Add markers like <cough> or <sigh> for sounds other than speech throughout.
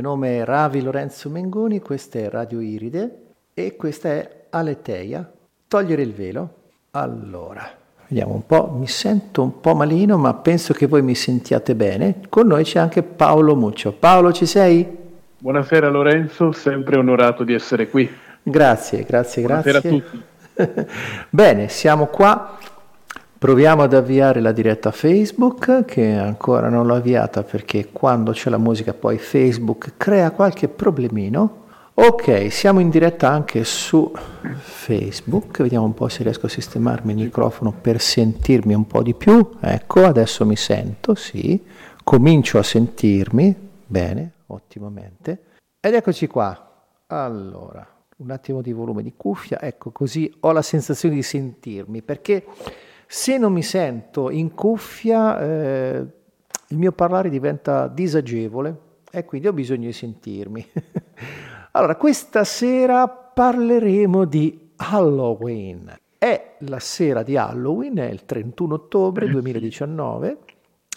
mio nome è Ravi Lorenzo Mengoni, questa è Radio Iride e questa è Aleteia. Togliere il velo. Allora, vediamo un po', mi sento un po' malino, ma penso che voi mi sentiate bene. Con noi c'è anche Paolo Muccio. Paolo, ci sei? Buonasera Lorenzo, sempre onorato di essere qui. Grazie, grazie, Buonasera grazie. a tutti. <laughs> Bene, siamo qua. Proviamo ad avviare la diretta Facebook, che ancora non l'ho avviata perché quando c'è la musica poi Facebook crea qualche problemino. Ok, siamo in diretta anche su Facebook, vediamo un po' se riesco a sistemarmi il microfono per sentirmi un po' di più. Ecco, adesso mi sento, sì, comincio a sentirmi, bene, ottimamente. Ed eccoci qua. Allora, un attimo di volume di cuffia, ecco così ho la sensazione di sentirmi, perché se non mi sento in cuffia eh, il mio parlare diventa disagevole e quindi ho bisogno di sentirmi. <laughs> allora, questa sera parleremo di Halloween. È la sera di Halloween, è il 31 ottobre 2019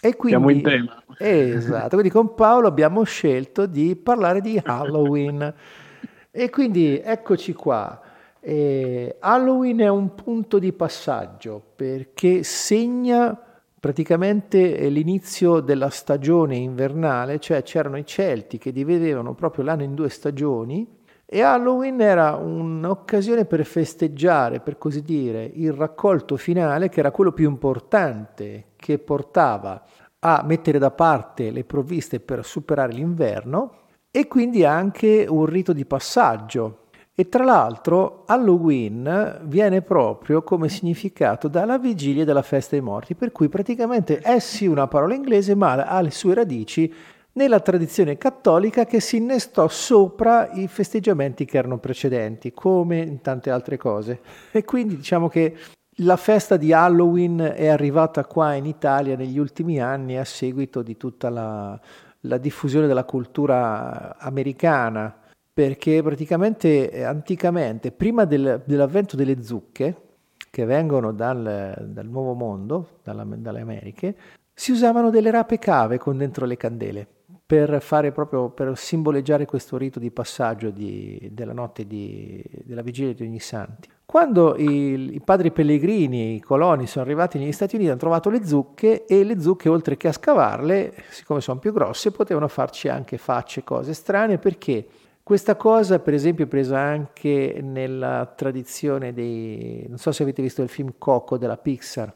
e quindi, Siamo in tema. Esatto, quindi con Paolo abbiamo scelto di parlare di Halloween. <laughs> E quindi eccoci qua. Eh, Halloween è un punto di passaggio perché segna praticamente l'inizio della stagione invernale, cioè c'erano i Celti che dividevano proprio l'anno in due stagioni e Halloween era un'occasione per festeggiare, per così dire, il raccolto finale che era quello più importante che portava a mettere da parte le provviste per superare l'inverno e quindi anche un rito di passaggio. E tra l'altro Halloween viene proprio come significato dalla vigilia della festa dei morti, per cui praticamente è sì una parola inglese ma ha le sue radici nella tradizione cattolica che si innestò sopra i festeggiamenti che erano precedenti, come in tante altre cose. E quindi diciamo che la festa di Halloween è arrivata qua in Italia negli ultimi anni a seguito di tutta la, la diffusione della cultura americana, perché praticamente eh, anticamente, prima del, dell'avvento delle zucche, che vengono dal, dal Nuovo Mondo, dalla, dalle Americhe, si usavano delle rape cave con dentro le candele per fare proprio per simboleggiare questo rito di passaggio di, della notte di, della vigilia di ogni santi. Quando i, i, padri pellegrini, i coloni sono arrivati negli Stati Uniti hanno trovato le zucche e le zucche oltre che a scavarle, siccome sono più grosse, potevano farci anche facce, cose strane perché questa cosa per esempio è presa anche nella tradizione dei... non so se avete visto il film Coco della Pixar,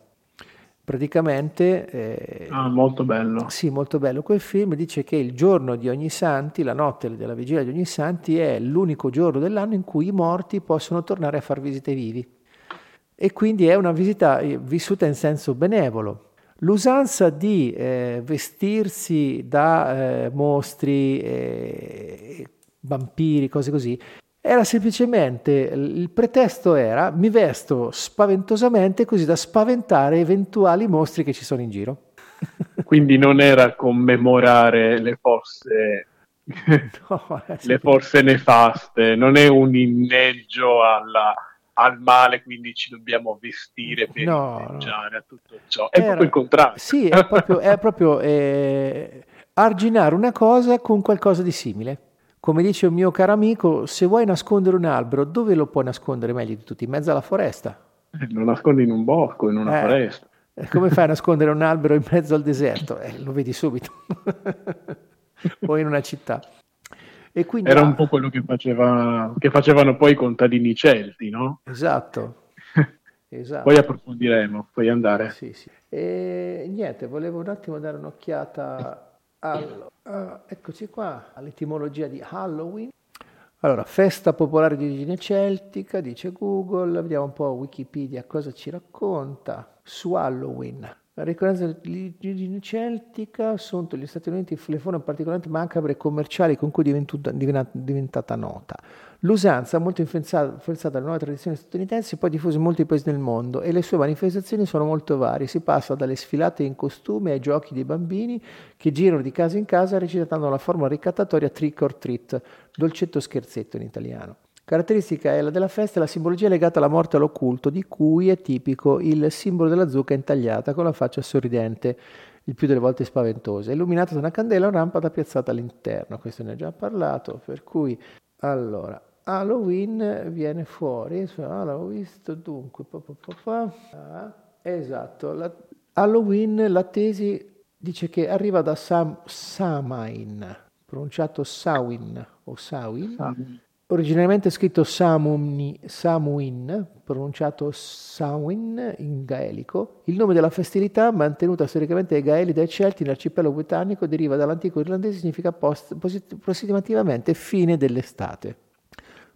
praticamente... Eh, ah, molto bello. Sì, molto bello. Quel film dice che il giorno di ogni santi, la notte della vigilia di ogni santi, è l'unico giorno dell'anno in cui i morti possono tornare a far visite vivi. E quindi è una visita eh, vissuta in senso benevolo. L'usanza di eh, vestirsi da eh, mostri, eh, vampiri, cose così, era semplicemente, il pretesto era mi vesto spaventosamente così da spaventare eventuali mostri che ci sono in giro. <laughs> Quindi non era commemorare le forze, <laughs> no, le forze nefaste, non è un inneggio alla, al male, quindi ci dobbiamo vestire per no, inneggiare no. a tutto ciò. È era, proprio il contrario. Sì, è proprio, è proprio eh, arginare una cosa con qualcosa di simile. Come dice un mio caro amico, se vuoi nascondere un albero, dove lo puoi nascondere meglio di tutti? In mezzo alla foresta. Lo nascondi in un bosco, in una eh, foresta. Come fai a nascondere un albero in mezzo al deserto? Eh, lo vedi subito. <laughs> o in una città. Quindi, Era un po' quello che, faceva, che facevano poi i contadini celti, no? Esatto. <laughs> esatto. Poi approfondiremo, puoi andare. Sì, sì. E niente, volevo un attimo dare un'occhiata allora, uh, eccoci qua, all'etimologia di Halloween. Allora, festa popolare di origine celtica, dice Google, vediamo un po' Wikipedia cosa ci racconta su Halloween. La ricorrenza di origine celtica sono gli Stati Uniti le forme particolarmente macabre e commerciali con cui è diventata nota. L'usanza, molto influenzata, influenzata dalle nuove tradizioni statunitensi, è poi diffusa in molti paesi del mondo e le sue manifestazioni sono molto varie. Si passa dalle sfilate in costume ai giochi dei bambini che girano di casa in casa recitando la formula ricattatoria trick or treat, dolcetto scherzetto in italiano. Caratteristica è la della festa la simbologia legata alla morte all'occulto, di cui è tipico il simbolo della zucca intagliata con la faccia sorridente. il più delle volte spaventosa, illuminata da una candela o lampada piazzata all'interno, questo ne ho già parlato, per cui allora Halloween viene fuori, ah, l'avevo visto dunque, pa, pa, pa, ah, esatto, la, Halloween la tesi dice che arriva da Sam, Samain, pronunciato Sawin o Sawin, Sam. Originariamente scritto Samumni, Samuin, pronunciato Samhain in gaelico. Il nome della festività, mantenuta storicamente dai gaeli e dai celti nell'arcipelago britannico, deriva dall'antico irlandese e significa post, approssimativamente fine dell'estate.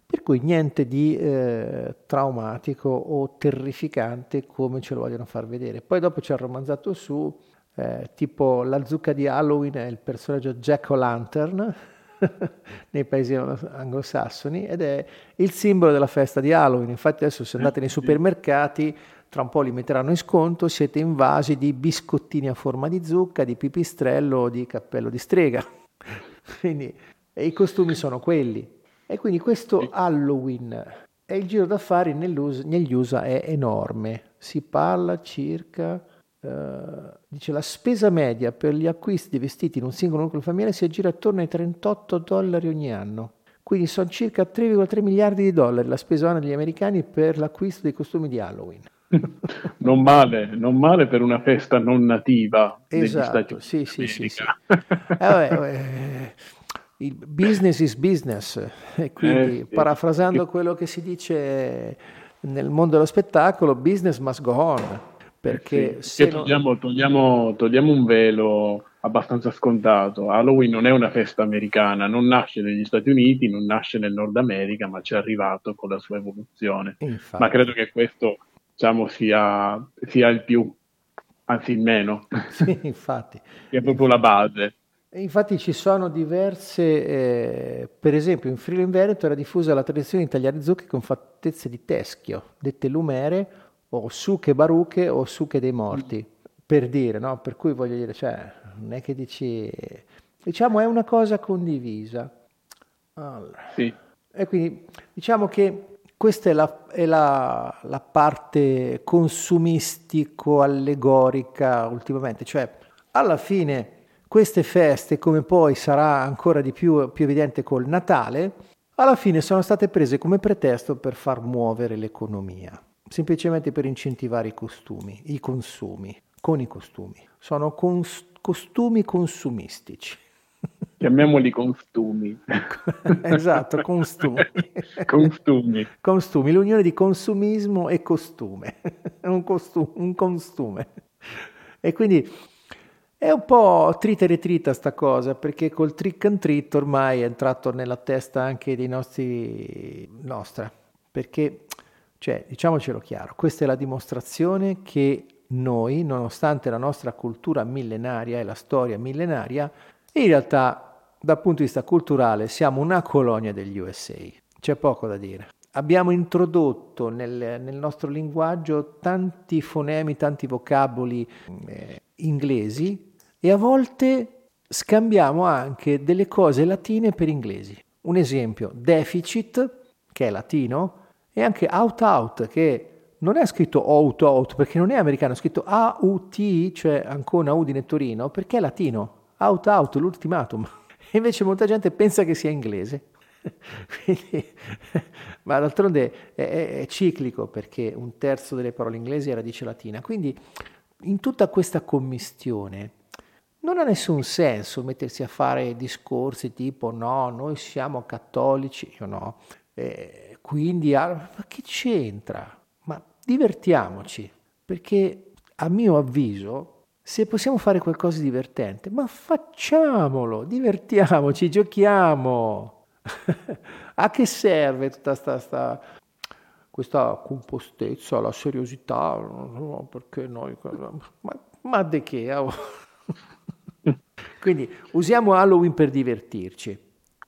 Per cui niente di eh, traumatico o terrificante come ce lo vogliono far vedere. Poi dopo ci ha romanzato su eh, tipo la zucca di Halloween è il personaggio Jack O'Lantern <laughs> nei paesi anglosassoni ed è il simbolo della festa di Halloween. Infatti adesso se andate nei supermercati tra un po' li metteranno in sconto, siete invasi di biscottini a forma di zucca, di pipistrello o di cappello di strega. <laughs> quindi i costumi sono quelli. E quindi questo Halloween e il giro d'affari negli USA è enorme. Si parla circa Uh, dice la spesa media per gli acquisti di vestiti in un singolo nucleo familiare si aggira attorno ai 38 dollari ogni anno. Quindi sono circa 3,3 miliardi di dollari la spesa annuale degli americani per l'acquisto dei costumi di Halloween. <laughs> non male, non male per una festa non nativa esatto, sì, sì, sì, sì. eh, vabbè, <laughs> eh, il business is business, e quindi eh, parafrasando quello che si dice nel mondo dello spettacolo, business must go on perché sì, se togliamo, non... togliamo, togliamo, un velo abbastanza scontato. Halloween non è una festa americana, non nasce negli Stati Uniti, non nasce nel Nord America, ma ci è arrivato con la sua evoluzione. Infatti. Ma credo che questo diciamo, sia, sia il più, anzi il meno. <laughs> Sì, infatti. è proprio la base. Infatti ci sono diverse, eh, per esempio in Friuli in Veneto era diffusa la tradizione di tagliare zucche con fattezze di teschio, dette lumere o suche baruche o suche dei morti, per dire, no? Per cui voglio dire, cioè, non è che dici... Diciamo è una cosa condivisa. Allora. Sì. E quindi diciamo che questa è la, è la, la parte consumistico-allegorica ultimamente, cioè alla fine queste feste, come poi sarà ancora di più, più evidente col Natale, alla fine sono state prese come pretesto per far muovere l'economia semplicemente per incentivare i costumi, i consumi, con i costumi. Sono cons- costumi consumistici. Chiamiamoli costumi. <laughs> esatto, costumi. costumi. Costumi, l'unione di consumismo e costume. <laughs> un, costume, un costume. E quindi è un po' trita e ritrita sta cosa, perché col trick and treat ormai è entrato nella testa anche dei nostri... nostra. Perché cioè, diciamocelo chiaro, questa è la dimostrazione che noi, nonostante la nostra cultura millenaria e la storia millenaria, in realtà dal punto di vista culturale siamo una colonia degli USA. C'è poco da dire. Abbiamo introdotto nel, nel nostro linguaggio tanti fonemi, tanti vocaboli eh, inglesi e a volte scambiamo anche delle cose latine per inglesi. Un esempio, deficit, che è latino, e anche Out Out che non è scritto Out Out perché non è americano, è scritto AUT, cioè Ancona Udine Torino, perché è latino. Out Out, l'ultimatum. <laughs> E invece molta gente pensa che sia inglese. <laughs> Quindi, <laughs> ma d'altronde è, è, è, ciclico perché un terzo delle parole inglesi è radice latina. Quindi in tutta questa commistione non ha nessun senso mettersi a fare discorsi tipo no, noi siamo cattolici, io no. Eh, quindi, ma che c'entra? Ma divertiamoci, perché a mio avviso, se possiamo fare qualcosa di divertente, ma facciamolo, divertiamoci, giochiamo. <laughs> a che serve tutta sta, sta, questa compostezza, la seriosità? No, perché noi... Ma, ma di che? <laughs> Quindi usiamo Halloween per divertirci.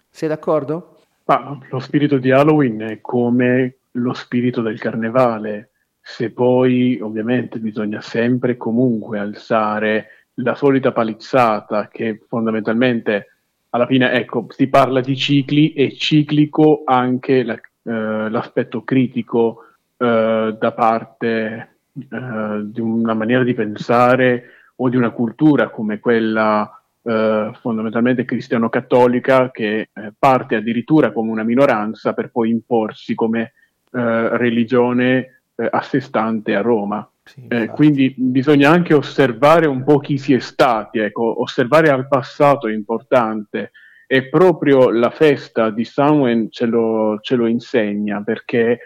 Sei d'accordo? Ma lo spirito di Halloween è come lo spirito del carnevale. Se poi ovviamente bisogna sempre e comunque alzare la solita palizzata che fondamentalmente alla fine ecco si parla di cicli e ciclico anche la, eh, l'aspetto critico eh, da parte eh, di una maniera di pensare o di una cultura come quella eh, fondamentalmente cristiano-cattolica che eh, parte addirittura come una minoranza per poi imporsi come eh, religione eh, a sé stante a Roma. Sì, eh, quindi bisogna anche osservare un po' chi si è stati, ecco, osservare al passato è importante e proprio la festa di Samhain ce lo, ce lo insegna perché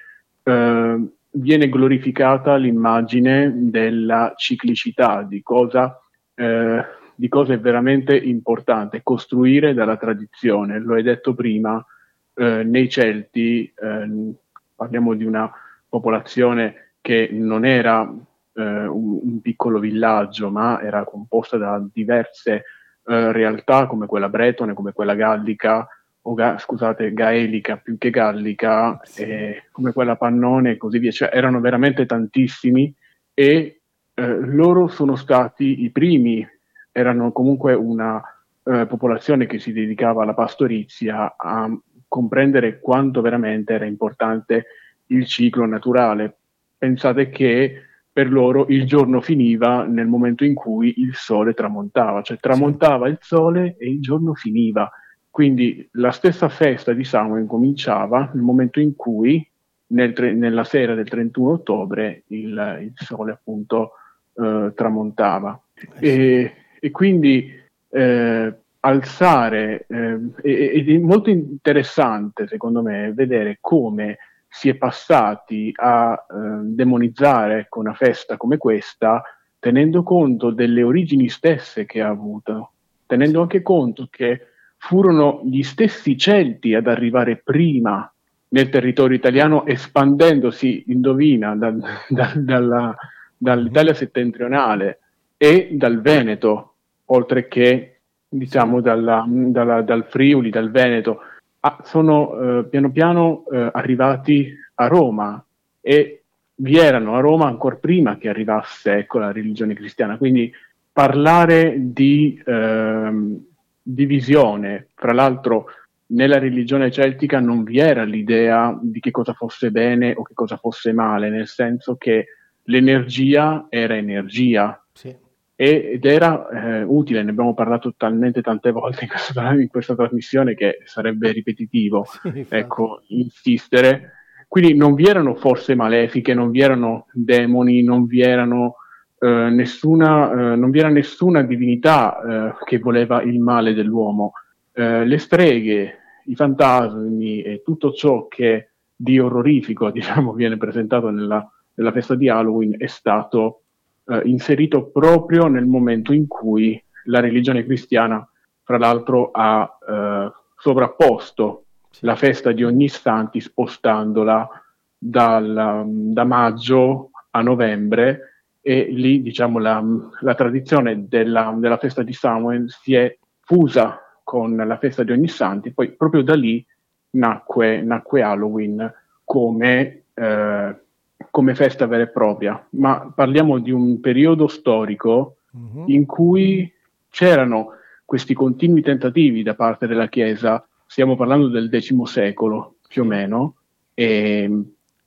eh, viene glorificata l'immagine della ciclicità, di cosa, eh, di cosa è veramente importante, costruire dalla tradizione. Lo hai detto prima, eh, nei Celti eh, parliamo di una popolazione che non era eh, un, un, piccolo villaggio, ma era composta da diverse eh, realtà come quella bretone, come quella gallica, o ga- scusate, gaelica più che gallica, sì. come quella pannone e così via. Cioè, erano veramente tantissimi e eh, loro sono stati i primi, erano comunque una eh, popolazione che si dedicava alla pastorizia a comprendere quanto veramente era importante il ciclo naturale. Pensate che per loro il giorno finiva nel momento in cui il sole tramontava, cioè tramontava il sole e il giorno finiva. Quindi la stessa festa di Samhain cominciava nel momento in cui nel tre, nella sera del 31 ottobre il, il sole appunto eh, tramontava. Eh e, e, quindi eh, alzare, eh, ed è molto interessante secondo me vedere come si è passati a eh, demonizzare ecco, una festa come questa, tenendo conto delle origini stesse che ha avuto, tenendo anche conto che furono gli stessi Celti ad arrivare prima nel territorio italiano, espandendosi, indovina, dal, <laughs> dal, dalla, dall'Italia settentrionale e dal Veneto, oltre che diciamo dalla, dalla, dal Friuli, dal Veneto ah, sono eh, piano piano eh, arrivati a Roma e vi erano a Roma ancora prima che arrivasse ecco, la religione cristiana. Quindi parlare di eh, divisione, fra l'altro nella religione celtica non vi era l'idea di che cosa fosse bene o che cosa fosse male, nel senso che l'energia era energia. Sì ed era eh, utile, ne abbiamo parlato talmente tante volte in questa, in questa trasmissione che sarebbe ripetitivo <laughs> sì, ecco, insistere. Quindi non vi erano forze malefiche, non vi erano demoni, non vi, erano, eh, nessuna, eh, non vi era nessuna divinità eh, che voleva il male dell'uomo. Eh, le streghe, i fantasmi e tutto ciò che di orrorifico <laughs> diciamo, viene presentato nella, nella festa di Halloween è stato eh, inserito proprio nel momento in cui la religione cristiana, fra l'altro, ha eh, sovrapposto la festa di ogni santi spostandola dal, da maggio a novembre e lì diciamo la, la tradizione della, della, festa di Samuel si è fusa con la festa di ogni santi, poi proprio da lì nacque, nacque Halloween come eh, come festa vera e propria, ma parliamo di un periodo storico uh-huh. in cui c'erano questi continui tentativi da parte della Chiesa, stiamo parlando del X secolo più o meno, e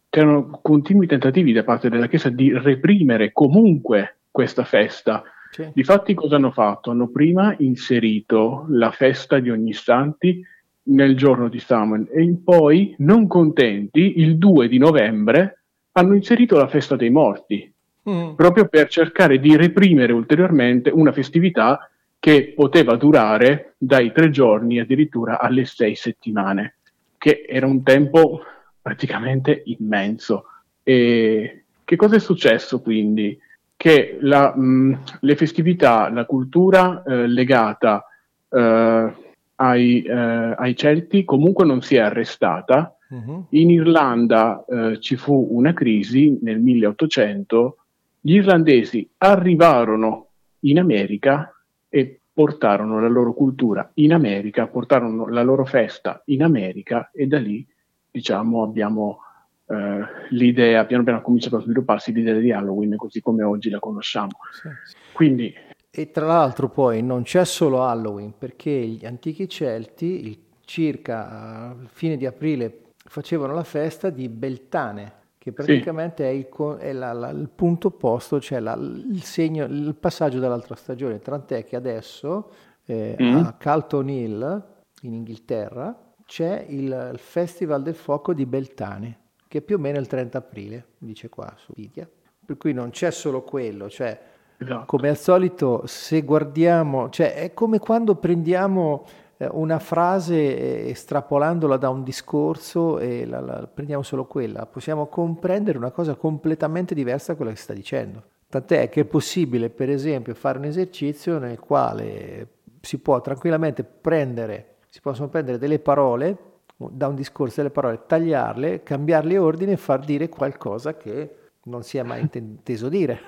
c'erano continui tentativi da parte della Chiesa di reprimere comunque questa festa. Sì. Difatti cosa hanno fatto? Hanno prima inserito la festa di ogni santi nel giorno di Samuel e poi, non contenti, il 2 di novembre hanno inserito la festa dei morti, mm. proprio per cercare di reprimere ulteriormente una festività che poteva durare dai tre giorni addirittura alle sei settimane, che era un tempo praticamente immenso. E che cosa è successo quindi? Che la, mh, le festività, la cultura eh, legata eh, ai, eh, ai Celti comunque non si è arrestata, Uh-huh. In Irlanda eh, ci fu una crisi nel 1800, gli irlandesi arrivarono in America e portarono la loro cultura in America, portarono la loro festa in America e da lì diciamo abbiamo eh, l'idea, piano piano ha cominciato a svilupparsi l'idea di Halloween così come oggi la conosciamo. Sì, sì. Quindi, e tra l'altro poi non c'è solo Halloween perché gli antichi Celti, il, circa a fine di aprile facevano la festa di Beltane, che praticamente sì. è, il, è la, la, il, punto opposto, cioè la, il, segno, il passaggio dall'altra stagione, tant'è che adesso eh, mm. a Calton Hill, in Inghilterra, c'è il, Festival del Fuoco di Beltane, che è più o meno il 30 aprile, dice qua su Wikia. Per cui non c'è solo quello, cioè esatto. come al solito se guardiamo, cioè è come quando prendiamo una frase estrapolandola da un discorso e la, la, prendiamo solo quella, possiamo comprendere una cosa completamente diversa da quella che sta dicendo. Tant'è che è possibile, per esempio, fare un esercizio nel quale si può tranquillamente prendere, si possono prendere delle parole da un discorso delle parole, tagliarle, cambiarle ordine e far dire qualcosa che non si è mai inteso dire.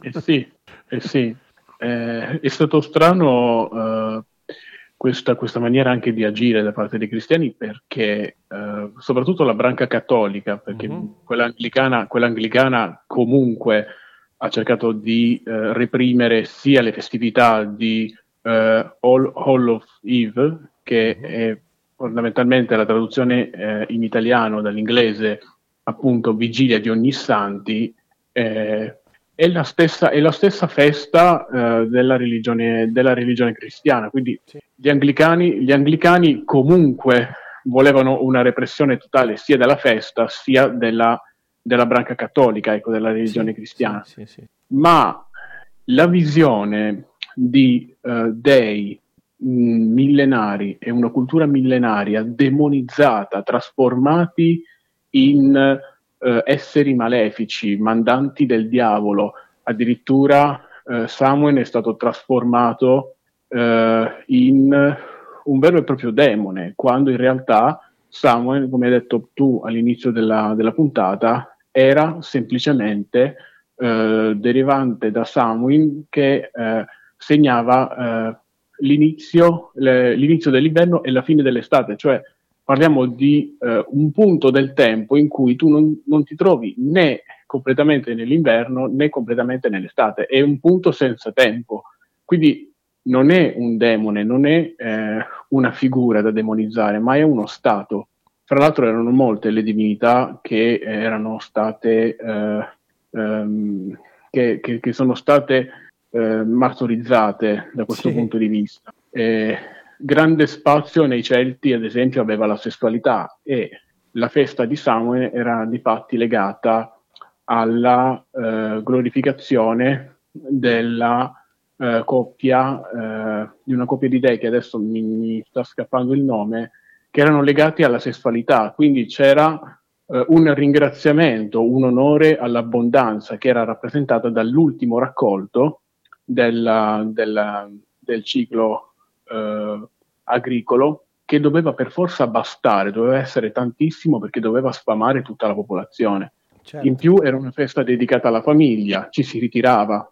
Eh sì, eh sì. Eh, è stato strano uh, questa, questa, maniera anche di agire da parte dei cristiani perché eh, soprattutto la branca cattolica, perché mm-hmm. quella, anglicana, quella, anglicana, comunque ha cercato di eh, reprimere sia le festività di eh, All, All, of Eve, che mm-hmm. è fondamentalmente la traduzione eh, in italiano dall'inglese appunto Vigilia di ogni santi, eh, è la stessa, è la stessa festa eh, della, religione, della, religione, cristiana. Quindi sì. gli, anglicani, gli, anglicani, comunque volevano una repressione totale sia della festa sia della, della branca cattolica, ecco, della religione sì, cristiana. Sì, Ma la visione di uh, dei mh, mm, millenari e una cultura millenaria demonizzata, trasformati in eh, esseri malefici, mandanti del diavolo. Addirittura eh, Samuel è stato trasformato eh, in un vero e proprio demone, quando in realtà Samuel, come hai detto tu all'inizio della, della puntata, era semplicemente eh, derivante da Samuel che eh, segnava eh, l'inizio, le, l'inizio dell'inverno e la fine dell'estate, cioè parliamo di eh, un punto del tempo in cui tu non, non, ti trovi né completamente nell'inverno né completamente nell'estate, è un punto senza tempo. Quindi non è un demone, non è eh, una figura da demonizzare, ma è uno stato. Fra l'altro erano molte le divinità che erano state, eh, ehm, che, che, che, sono state eh, martorizzate da questo sì. punto di vista. Eh, grande spazio nei Celti, ad esempio, aveva la sessualità e la festa di Samuel era di fatti legata alla eh, glorificazione della eh, coppia, eh, di una coppia di dei che adesso mi, mi, sta scappando il nome, che erano legati alla sessualità. Quindi c'era eh, un ringraziamento, un onore all'abbondanza che era rappresentata dall'ultimo raccolto della, della, del ciclo eh, agricolo che doveva per forza bastare, doveva essere tantissimo perché doveva sfamare tutta la popolazione. Certo. In più era una festa dedicata alla famiglia, ci si ritirava,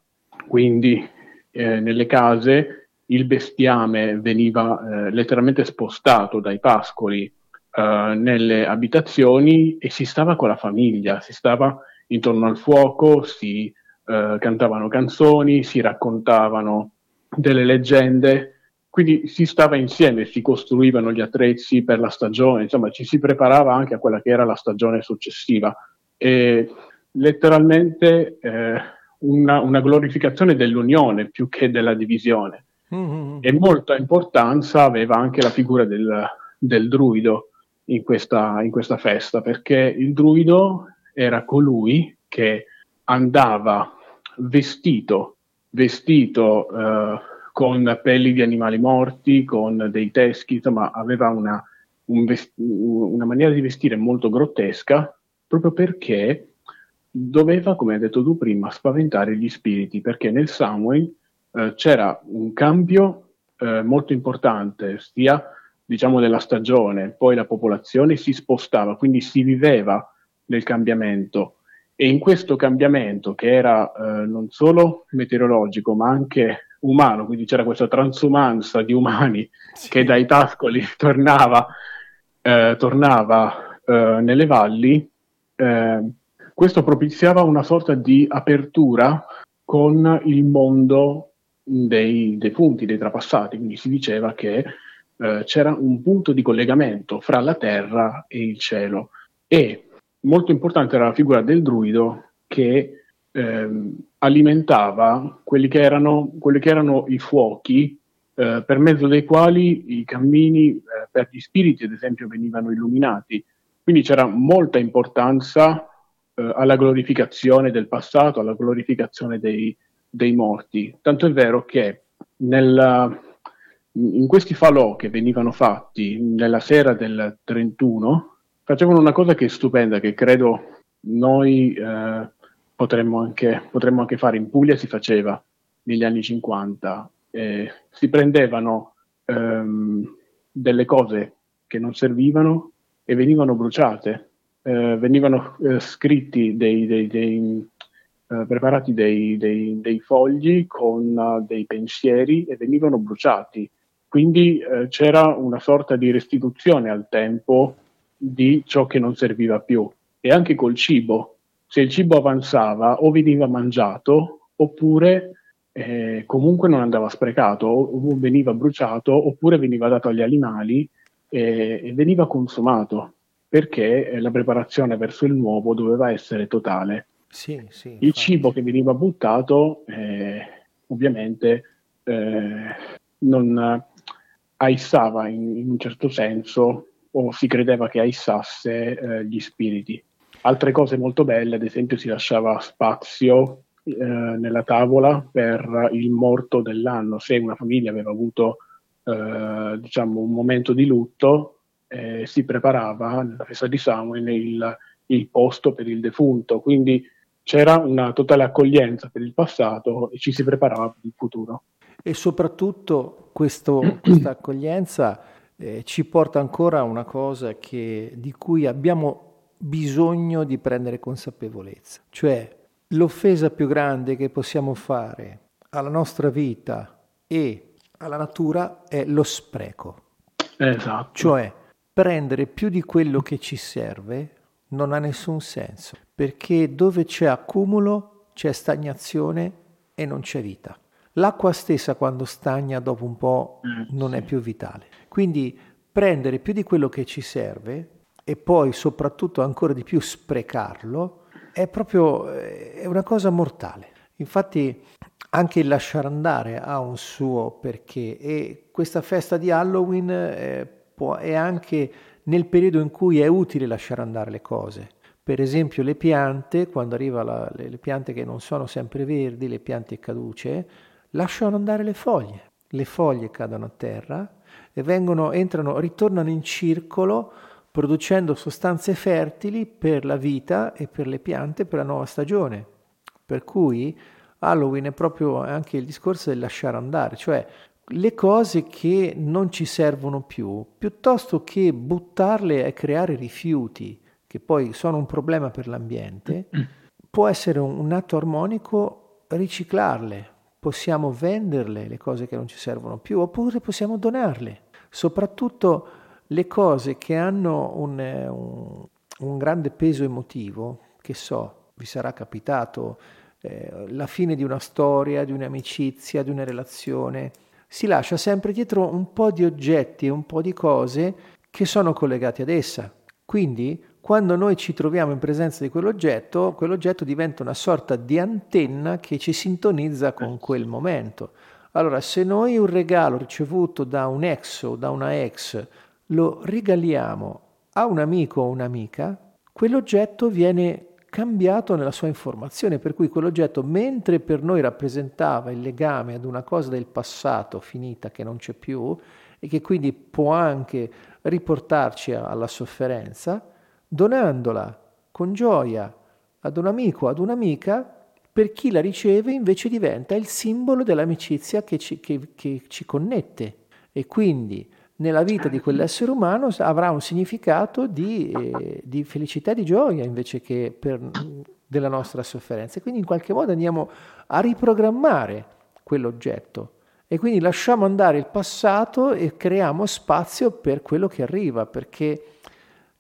quindi eh, nelle case il bestiame veniva eh, letteralmente spostato dai pascoli eh, nelle abitazioni e si stava con la famiglia, si stava intorno al fuoco, si eh, cantavano canzoni, si raccontavano delle leggende quindi si stava insieme, si costruivano gli attrezzi per la stagione, insomma ci si preparava anche a quella che era la stagione successiva. E letteralmente eh, una, una, glorificazione dell'unione più che della divisione. Mm-hmm. E molta importanza aveva anche la figura del, del druido in questa, in questa festa, perché il druido era colui che andava vestito, vestito eh, con pelli di animali morti, con dei teschi, insomma aveva una, un vest- una maniera di vestire molto grottesca, proprio perché doveva, come hai detto tu prima, spaventare gli spiriti, perché nel Samuel eh, c'era un cambio eh, molto importante, sia diciamo della stagione, poi la popolazione si spostava, quindi si viveva nel cambiamento. E in questo cambiamento, che era eh, non solo meteorologico, ma anche umano, quindi c'era questa transumanza di umani sì. che dai tascoli <laughs> tornava, eh, tornava eh, nelle valli, eh, questo propiziava una sorta di apertura con il mondo dei defunti, dei trapassati, quindi si diceva che eh, c'era un punto di collegamento fra la terra e il cielo e molto importante era la figura del druido che eh, alimentava quelli che, erano, quelli che erano i fuochi eh, per mezzo dei quali i cammini eh, per gli spiriti, ad esempio, venivano illuminati. Quindi c'era molta importanza eh, alla glorificazione del passato, alla glorificazione dei, dei morti. Tanto è vero che nella, in questi falò che venivano fatti nella sera del 31 facevano una cosa che è stupenda, che credo noi eh, potremmo, anche, potremmo, anche, fare in Puglia, si faceva negli anni 50. Eh, si prendevano ehm, delle cose che non servivano e venivano bruciate, eh, venivano eh, scritti dei, dei, dei eh, preparati dei, dei, fogli con uh, dei pensieri e venivano bruciati. Quindi uh, c'era una sorta di restituzione al tempo di ciò che non serviva più. E anche col cibo. Se il cibo avanzava o veniva mangiato oppure eh, comunque non andava sprecato o, veniva bruciato oppure veniva dato agli animali eh, e veniva consumato perché la preparazione verso il nuovo doveva essere totale. Sì, sì, il cibo che veniva buttato eh, ovviamente eh, non aissava in, in, un certo senso o si credeva che aissasse eh, gli spiriti. Altre cose molto belle, ad esempio si lasciava spazio eh, nella tavola per il morto dell'anno. Se una famiglia aveva avuto eh, diciamo, un momento di lutto, eh, si preparava nella festa di Samuel il, il posto per il defunto. Quindi c'era una totale accoglienza per il passato e ci si preparava per il futuro. E soprattutto questo, questa accoglienza eh, ci porta ancora a una cosa che, di cui abbiamo bisogno di prendere consapevolezza, cioè l'offesa più grande che possiamo fare alla nostra vita e alla natura è lo spreco. Esatto. Cioè prendere più di quello che ci serve non ha nessun senso, perché dove c'è accumulo c'è stagnazione e non c'è vita. L'acqua stessa quando stagna dopo un po' mm, non è più vitale. Quindi prendere più di quello che ci serve e poi soprattutto ancora di più sprecarlo è proprio è una cosa mortale. Infatti anche il lasciare andare ha un suo perché e questa festa di Halloween è, può, è anche nel periodo in cui è utile lasciare andare le cose. Per esempio le piante, quando arrivano le, le, piante che non sono sempre verdi, le piante caduce, lasciano andare le foglie. Le foglie cadono a terra e vengono, entrano, ritornano in circolo producendo sostanze fertili per la vita e per le piante per la nuova stagione. Per cui Halloween è proprio anche il discorso del lasciare andare, cioè le cose che non ci servono più, piuttosto che buttarle e creare rifiuti, che poi sono un problema per l'ambiente, <clears throat> può essere un, atto armonico riciclarle. Possiamo venderle le cose che non ci servono più, oppure possiamo donarle. Soprattutto le cose che hanno un, un, un grande peso emotivo, che so, vi sarà capitato eh, la fine di una storia, di un'amicizia, di una relazione, si lascia sempre dietro un po' di oggetti e un po' di cose che sono collegati ad essa. Quindi, quando noi ci troviamo in presenza di quell'oggetto, quell'oggetto diventa una sorta di antenna che ci sintonizza con quel momento. Allora, se noi un regalo ricevuto da un ex o da una ex lo regaliamo a un amico o un'amica, quell'oggetto viene cambiato nella sua informazione, per cui quell'oggetto, mentre per noi rappresentava il legame ad una cosa del passato finita che non c'è più e che quindi può anche riportarci alla sofferenza, donandola con gioia ad un amico, ad un'amica, per chi la riceve invece diventa il simbolo dell'amicizia che ci, che, che ci connette. E quindi nella vita di quell'essere umano avrà un significato di, eh, di felicità e di gioia invece che per, della nostra sofferenza. E quindi in qualche modo andiamo a riprogrammare quell'oggetto e quindi lasciamo andare il passato e creiamo spazio per quello che arriva, perché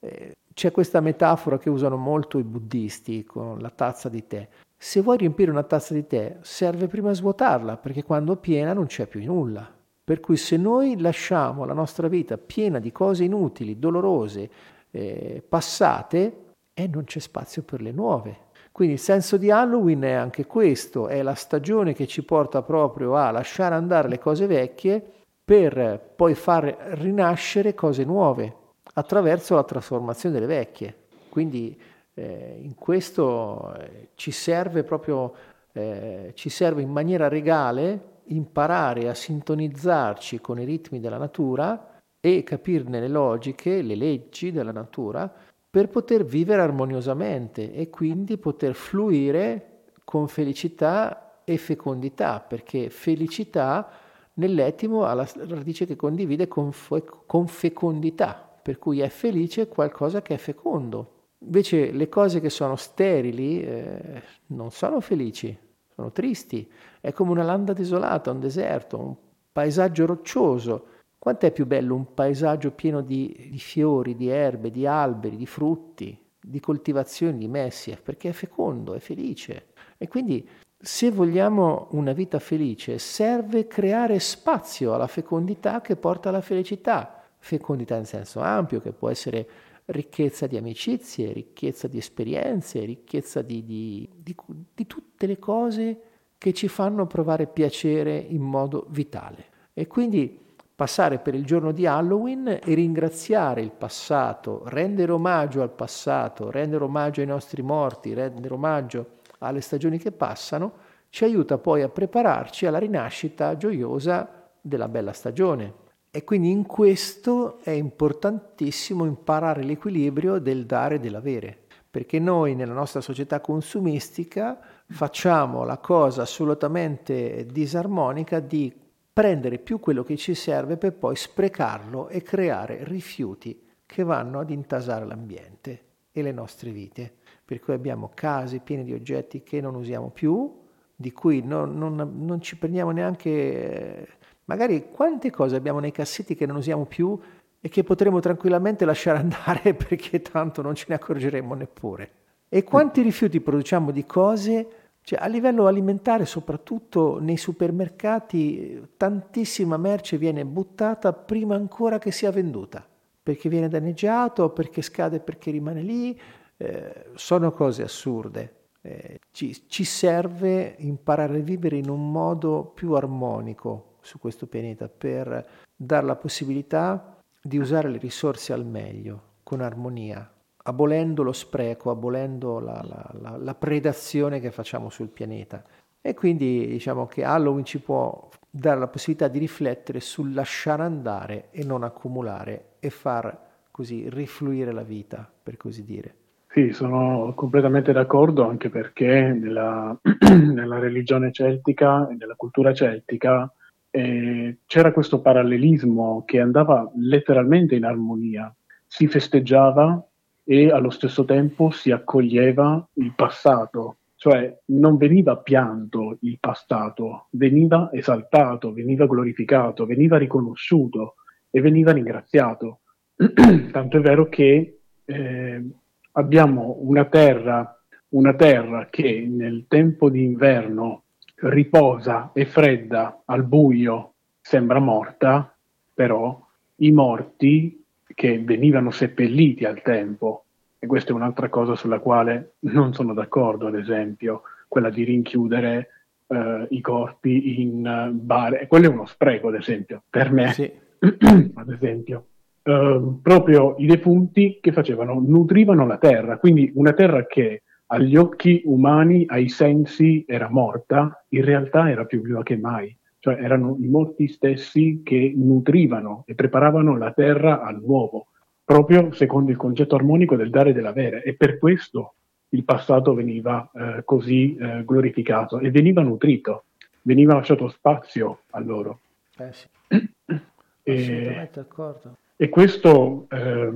eh, c'è questa metafora che usano molto i buddisti con la tazza di tè. Se vuoi riempire una tazza di tè, serve prima svuotarla, perché quando è piena non c'è più nulla. Per cui se noi lasciamo la nostra vita piena di cose inutili, dolorose, eh, passate, e non c'è spazio per le nuove. Quindi il senso di Halloween è anche questo, è la stagione che ci porta proprio a lasciare andare le cose vecchie per poi far rinascere cose nuove attraverso la trasformazione delle vecchie. Quindi eh, in questo eh, ci serve proprio, eh, ci serve in maniera regale imparare a sintonizzarci con i ritmi della natura e capirne le logiche, le leggi della natura per poter vivere armoniosamente e quindi poter fluire con felicità e fecondità, perché felicità nell'etimo ha la radice che condivide con, fe- con fecondità, per cui è felice qualcosa che è fecondo. Invece le cose che sono sterili eh, non sono felici, sono tristi. È come una landa desolata, un deserto, un paesaggio roccioso. Quanto è più bello un paesaggio pieno di, di fiori, di erbe, di alberi, di frutti, di coltivazioni, di messi? Perché è fecondo, è felice. E quindi se vogliamo una vita felice, serve creare spazio alla fecondità che porta alla felicità. Fecondità in senso ampio, che può essere ricchezza di amicizie, ricchezza di esperienze, ricchezza di, di, di, di tutte le cose che ci fanno provare piacere in modo vitale. E quindi passare per il giorno di Halloween e ringraziare il passato, rendere omaggio al passato, rendere omaggio ai nostri morti, rendere omaggio alle stagioni che passano, ci aiuta poi a prepararci alla rinascita gioiosa della bella stagione. E quindi in questo è importantissimo imparare l'equilibrio del dare e dell'avere, perché noi nella nostra società consumistica facciamo la cosa assolutamente disarmonica di prendere più quello che ci serve per poi sprecarlo e creare rifiuti che vanno ad intasare l'ambiente e le nostre vite. Per cui abbiamo case piene di oggetti che non usiamo più, di cui non, non, non ci prendiamo neanche, magari quante cose abbiamo nei cassetti che non usiamo più e che potremmo tranquillamente lasciare andare <laughs> perché tanto non ce ne accorgeremo neppure. E quanti rifiuti produciamo di cose, cioè a livello alimentare soprattutto nei supermercati tantissima merce viene buttata prima ancora che sia venduta, perché viene danneggiato, perché scade, perché rimane lì, eh, sono cose assurde. Eh, ci, ci, serve imparare a vivere in un modo più armonico su questo pianeta per dare la possibilità di usare le risorse al meglio, con armonia, abolendo lo spreco, abolendo la, la, la, la predazione che facciamo sul pianeta. E quindi diciamo che Halloween ci può dare la possibilità di riflettere sul lasciare andare e non accumulare e far così rifluire la vita, per così dire. Sì, sono completamente d'accordo anche perché nella, <clears throat> nella religione celtica e nella cultura celtica eh, c'era questo parallelismo che andava letteralmente in armonia. Si festeggiava e allo stesso tempo si accoglieva il passato, cioè non veniva pianto il passato, veniva esaltato, veniva glorificato, veniva riconosciuto e veniva ringraziato. <clears throat> Tanto è vero che eh, abbiamo una terra, una terra che nel tempo di inverno riposa e fredda al buio, sembra morta, però i morti che venivano seppelliti al tempo, e questa è un'altra cosa sulla quale non sono d'accordo, ad esempio, quella di rinchiudere uh, i corpi in uh, bar, quello è uno spreco, ad esempio, per me, sì. <clears throat> ad esempio. Ehm, proprio i defunti che facevano, nutrivano la terra, quindi una terra che agli occhi umani, ai sensi era morta, in realtà era più viva che mai, cioè erano i morti stessi che nutrivano e preparavano la terra al nuovo, proprio secondo il concetto armonico del dare e dell'avere e per questo il passato veniva eh, così eh, glorificato e veniva nutrito, veniva lasciato spazio a loro. Eh sì. <clears throat> D'accordo. E questo eh,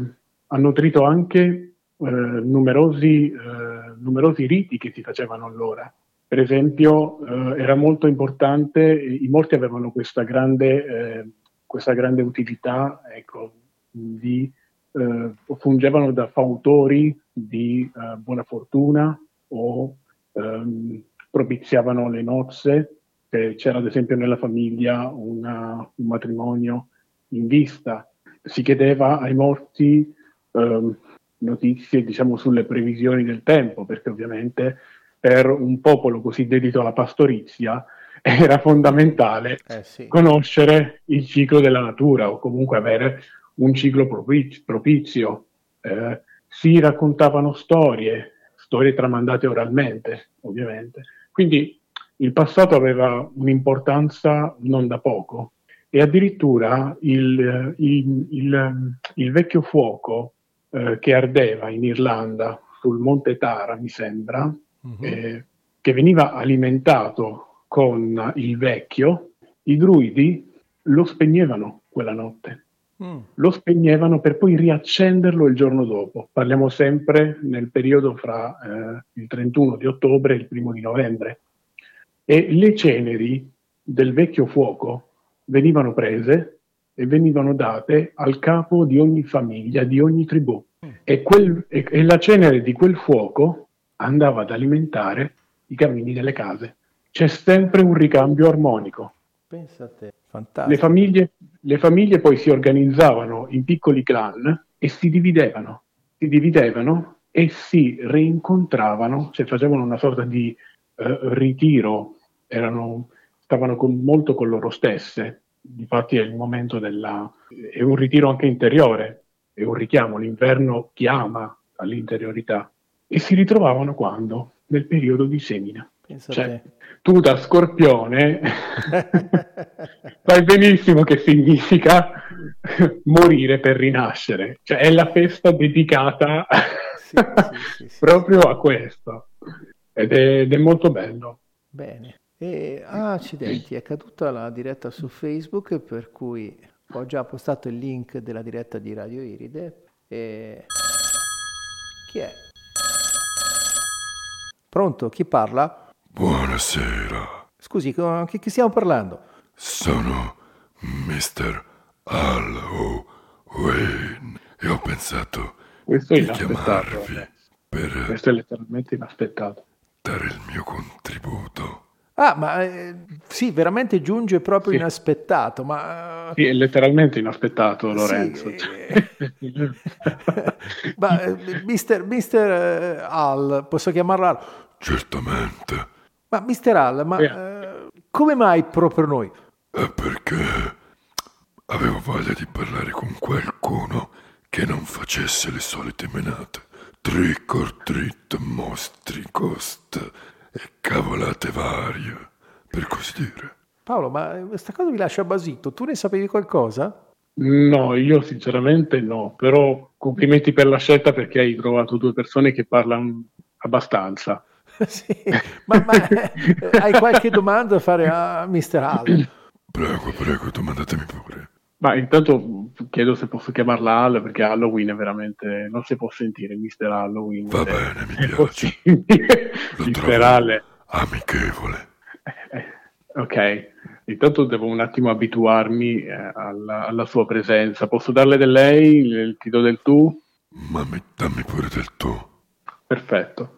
ha nutrito anche numerosi, eh, numerosi, riti che si facevano allora. Per esempio, eh, era molto importante, i morti avevano questa grande, eh, questa grande utilità, ecco, di, eh, fungevano da fautori di buona fortuna o ehm, propiziavano le nozze, c'era ad esempio nella famiglia una, un matrimonio in vista si chiedeva ai morti ehm, notizie diciamo sulle previsioni del tempo, perché ovviamente per un popolo così dedito alla pastorizia era fondamentale eh sì. conoscere il ciclo della natura o comunque avere un ciclo propizio. Eh, si raccontavano storie, storie tramandate oralmente, ovviamente. Quindi il passato aveva un'importanza non da poco e addirittura il, il, il, il vecchio fuoco eh, che ardeva in Irlanda sul Monte Tara, mi sembra, uh-huh. eh, che veniva alimentato con il vecchio, i druidi lo spegnevano quella notte. Mm. Lo spegnevano per poi riaccenderlo il giorno dopo. Parliamo sempre nel periodo fra eh, il 31 di ottobre e il primo di novembre. E le ceneri del vecchio fuoco venivano prese e venivano date al capo di ogni famiglia, di ogni tribù. Mm. E, quel, e, e la cenere di quel fuoco andava ad alimentare i cammini delle case. C'è sempre un ricambio armonico. Pensa a te, fantastico. Le famiglie, le famiglie poi si organizzavano in piccoli clan e si dividevano, si dividevano e si rincontravano, cioè facevano una sorta di eh, ritiro, erano, stavano con, molto con loro stesse. Infatti è il momento della... è un ritiro anche interiore, è un richiamo, l'inverno chiama all'interiorità. E si ritrovavano quando? Nel periodo di semina. Cioè, tu da scorpione <laughs> sai benissimo che significa morire per rinascere, cioè è la festa dedicata <laughs> sì, sì, sì, proprio a questo ed è, ed è, molto bello. Bene, e ah, accidenti, è caduta la diretta su Facebook per cui ho già postato il link della diretta di Radio Iride e... Chi è? Pronto? Chi parla? Buonasera. Scusi, con chi, chi stiamo parlando? Sono Mr. Halloween e ho pensato Questo di chiamarvi eh. per Questo è letteralmente inaspettato. dare il mio contributo. Ah, ma eh, sì, veramente giunge proprio sì. inaspettato, ma... Sì, è letteralmente inaspettato, Lorenzo. Sì. <laughs> ma, eh, mister, mister eh, Al, posso chiamarla? Certamente. Ma mister Hall, ma eh, come mai proprio noi? È perché avevo voglia di parlare con qualcuno che non facesse le solite menate. Trick or treat, mostri, cost e cavolate varie, per così dire. Paolo, ma questa cosa mi lascia basito. Tu ne sapevi qualcosa? No, io sinceramente no, però complimenti per la scelta perché hai trovato due persone che parlano abbastanza. <laughs> sì, ma, ma eh, hai qualche domanda da fare a Mr. Hall? Prego, prego, domandatemi pure. Ma intanto chiedo se posso chiamarla Hall perché Halloween è veramente... non si può sentire Mr. Halloween. Va bene, mi piace. Lo trovo amichevole. Eh, ok, intanto devo un attimo abituarmi eh, alla, alla, sua presenza. Posso darle del lei, il, ti do del tu? Ma mi, dammi pure del tu. Perfetto.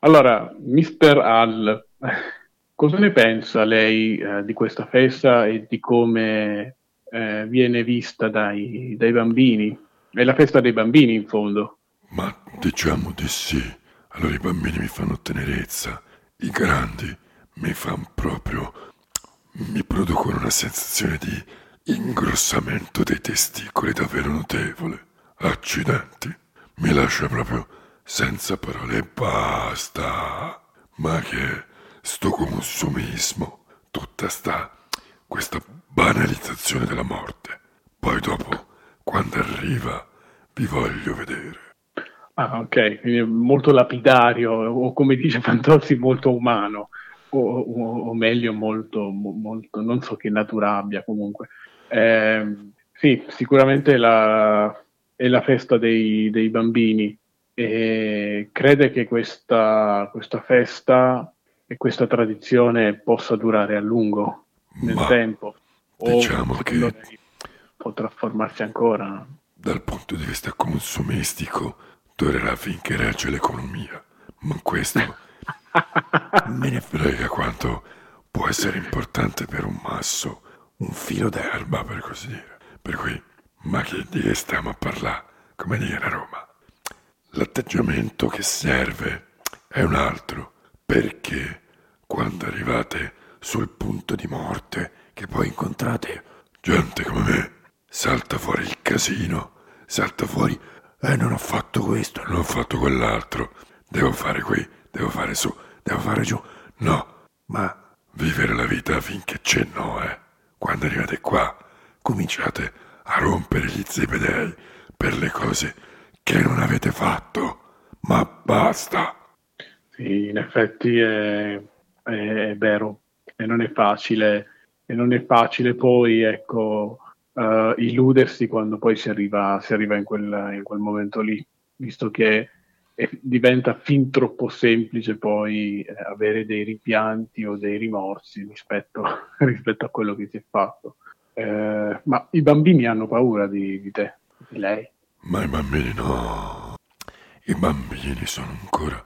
Allora, Mr. Hall, <laughs> cosa ne pensa lei eh, di questa festa e di come eh, viene vista dai, dai, bambini? È la festa dei bambini, in fondo. Ma diciamo di sì. Allora i bambini mi fanno tenerezza, i grandi mi fanno proprio... mi producono una sensazione di ingrossamento dei testicoli davvero notevole. Accidenti, mi lascia proprio senza parole e basta. Ma che sto consumismo, tutta sta questa banalizzazione della morte. Poi dopo, quando arriva, vi voglio vedere. Ah, ok, quindi molto lapidario, o come dice Fantozzi, molto umano, o, o, o meglio, molto, molto, non so che natura abbia comunque. Eh, sì, sicuramente la, è la festa dei, dei bambini, e crede che questa, questa festa e questa tradizione possa durare a lungo nel Ma tempo diciamo che potrà formarsi ancora. dal punto di vista consumistico durerà finché regge l'economia. Ma questo <laughs> me ne frega quanto può essere importante per un masso un filo d'erba per così dire. Per cui ma che di stiamo a parlare? Come dire a Roma? L'atteggiamento che serve è un altro, perché quando arrivate sul punto di morte, che poi incontrate gente come me, salta fuori il casino, salta fuori, eh non ho fatto questo, non ho fatto quell'altro, devo fare qui, devo fare su, devo fare giù, no, ma vivere la vita finché c'è no, eh. Quando arrivate qua, cominciate a rompere gli zebedei per le cose che non avete fatto, ma basta. Sì, in effetti è, è, è vero e non è facile e non è facile poi ecco uh, illudersi quando poi si arriva, si arriva in, quel, in, quel, momento lì, visto che è, diventa fin troppo semplice poi eh, avere dei rimpianti o dei rimorsi rispetto, <laughs> rispetto, a quello che si è fatto. Eh, ma i bambini hanno paura di, di te, di lei? Ma i bambini no. I bambini sono ancora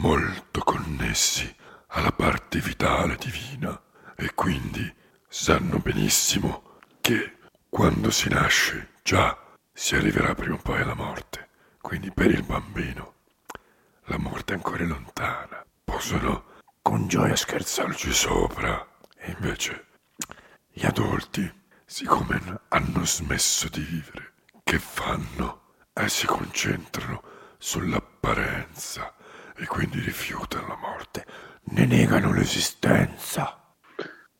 molto connessi alla parte vitale divina e quindi sanno benissimo che quando si nasce già si arriverà prima o poi alla morte. Quindi per il bambino la morte è ancora lontana. Possono con gioia scherzarci sopra. E invece gli adulti, siccome hanno smesso di vivere, che fanno? E si concentrano sull'apparenza e quindi rifiutano la morte, ne negano l'esistenza.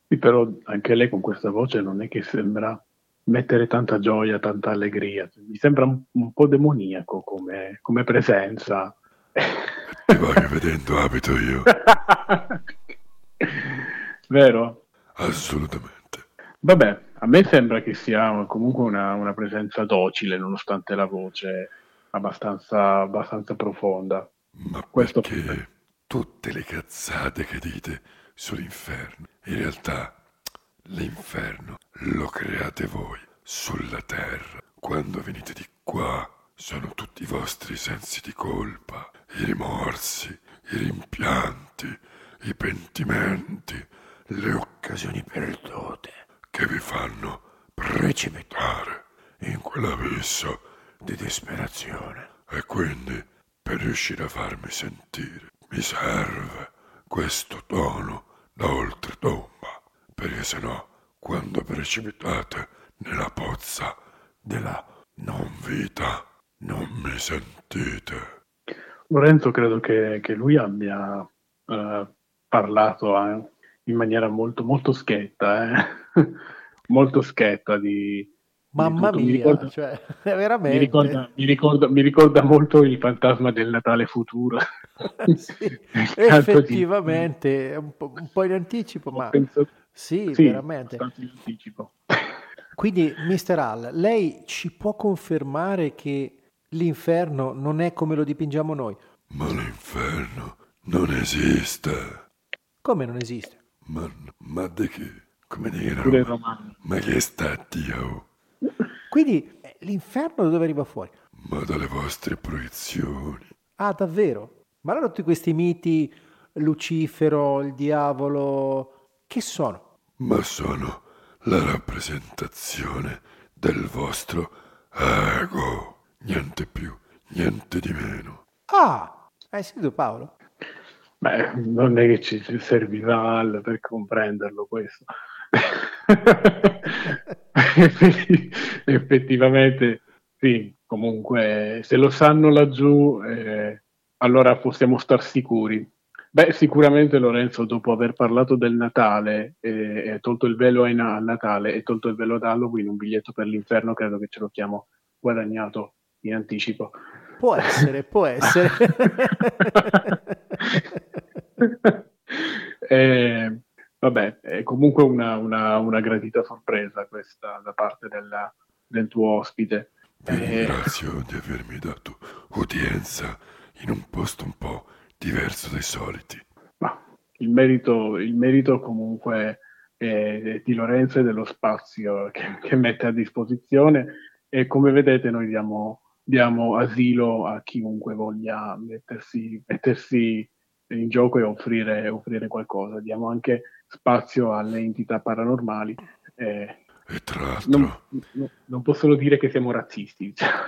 Sì, però anche lei con questa voce non è che sembra mettere tanta gioia, tanta allegria. Mi sembra un, un po' demoniaco come, come presenza. Ti voglio vedendo abito io. <laughs> Vero? Assolutamente. Vabbè, a me sembra che sia comunque una, una presenza docile, nonostante la voce abbastanza, abbastanza profonda. Ma Questo perché tutte le cazzate che dite sull'inferno, in realtà l'inferno lo create voi sulla terra. Quando venite di qua sono tutti i vostri sensi di colpa, i rimorsi, i rimpianti, i pentimenti, le occasioni perdute che vi fanno precipitare in quell'abisso di disperazione. E quindi, per riuscire a farmi sentire, mi serve questo tono da oltretomba, perché se no, quando precipitate nella pozza della non vita, non mi sentite. Lorenzo credo che, che lui abbia uh, parlato eh, in maniera molto, molto schietta, eh? <laughs> molto schietta di... Mamma di mia, mi ricorda, cioè, <laughs> veramente. Mi ricorda, mi, ricorda, mi ricorda, molto il fantasma del Natale futuro. <laughs> sì, <laughs> effettivamente, di... un, po', un po' in anticipo, ma... Penso... Sì, sì, veramente. In anticipo. Quindi, Mr. Hall, lei ci può confermare che l'inferno non è come lo dipingiamo noi? Ma l'inferno non esiste. Come non esiste? Ma, ma di che? Come dire? Ma che sta Dio? Quindi eh, l'inferno da dove arriva fuori? Ma dalle vostre proiezioni. Ah, davvero? Ma allora tutti questi miti, Lucifero, il diavolo, che sono? Ma sono la rappresentazione del vostro ego. Niente più, niente di meno. Ah, hai sentito Paolo? Beh, non è che ci serviva per comprenderlo questo. <laughs> Effettivamente, sì, comunque, se lo sanno laggiù, eh, allora possiamo star sicuri. Beh, sicuramente Lorenzo, dopo aver parlato del Natale, e eh, tolto il velo a Natale e tolto il velo ad Halloween, un biglietto per l'inferno credo che ce lo chiamo guadagnato in anticipo. Può essere, può essere. <laughs> eh, vabbè, è comunque una, una, una, gradita sorpresa questa da parte della, del tuo ospite. Vi eh, ringrazio di avermi dato udienza in un posto un po' diverso dai soliti. Ma il merito, il merito comunque è di Lorenzo e dello spazio che, che, mette a disposizione e come vedete noi diamo, diamo asilo a chiunque voglia mettersi, mettersi in gioco e offrire, offrire, qualcosa. Diamo anche spazio alle entità paranormali. Eh, e tra l'altro... Non, non, posso solo dire che siamo razzisti. Diciamo.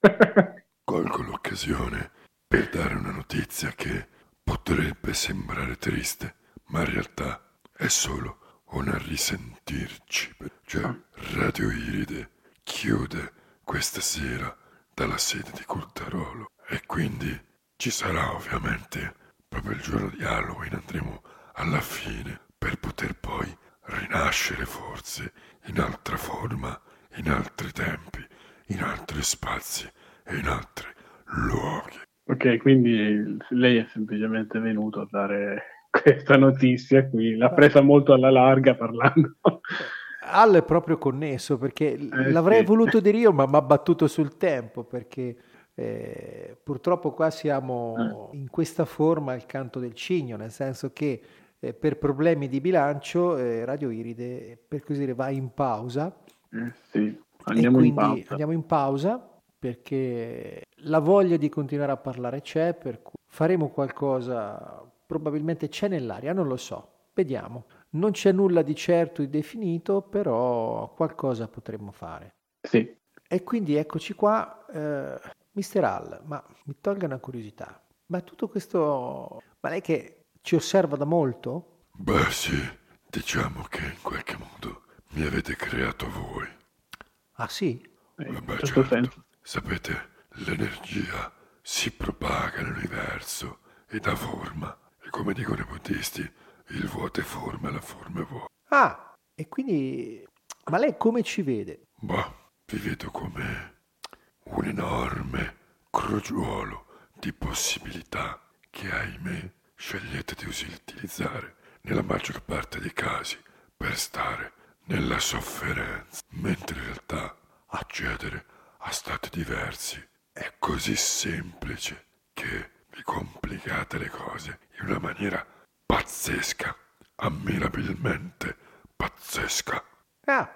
<laughs> colgo l'occasione per dare una notizia che potrebbe sembrare triste, ma in realtà è solo una risentirci. Cioè, Radio Iride chiude questa sera dalla sede di Cultarolo e quindi ci sarà ovviamente proprio il giorno di Halloween andremo alla fine per poter poi rinascere forse in altra forma, in altri tempi, in altri spazi e in altri luoghi. Ok, quindi lei è semplicemente venuto a dare questa notizia qui, l'ha presa molto alla larga parlando. Al è proprio connesso perché eh, l'avrei sì. voluto dire io, ma mi ha battuto sul tempo perché eh, purtroppo qua siamo eh. in questa forma al canto del cigno, nel senso che eh, per problemi di bilancio eh, Radio Iride, per così dire, va in pausa. Eh, sì, andiamo in pausa. Andiamo in pausa perché la voglia di continuare a parlare c'è, per cui faremo qualcosa, probabilmente c'è nell'aria, non lo so, vediamo. Non c'è nulla di certo e definito, però qualcosa potremmo fare. Sì. E quindi eccoci qua, eh, Mister Hall, ma mi tolga una curiosità, ma tutto questo, ma lei che ci osserva da molto? Beh sì, diciamo che in qualche modo mi avete creato voi. Ah sì? Eh, Vabbè certo, senso. sapete, l'energia si propaga nell'universo e dà forma, e come dicono i buddisti, il vuoto è forma e la forma è vuoto. Ah, e quindi... Ma lei come ci vede? Bah, vi vedo come un enorme crogiuolo di possibilità che, ahimè, scegliete di utilizzare nella maggior parte dei casi per stare nella sofferenza, mentre in realtà accedere a stati diversi è così semplice che vi complicate le cose in una maniera pazzesca, ammirabilmente pazzesca. Ah,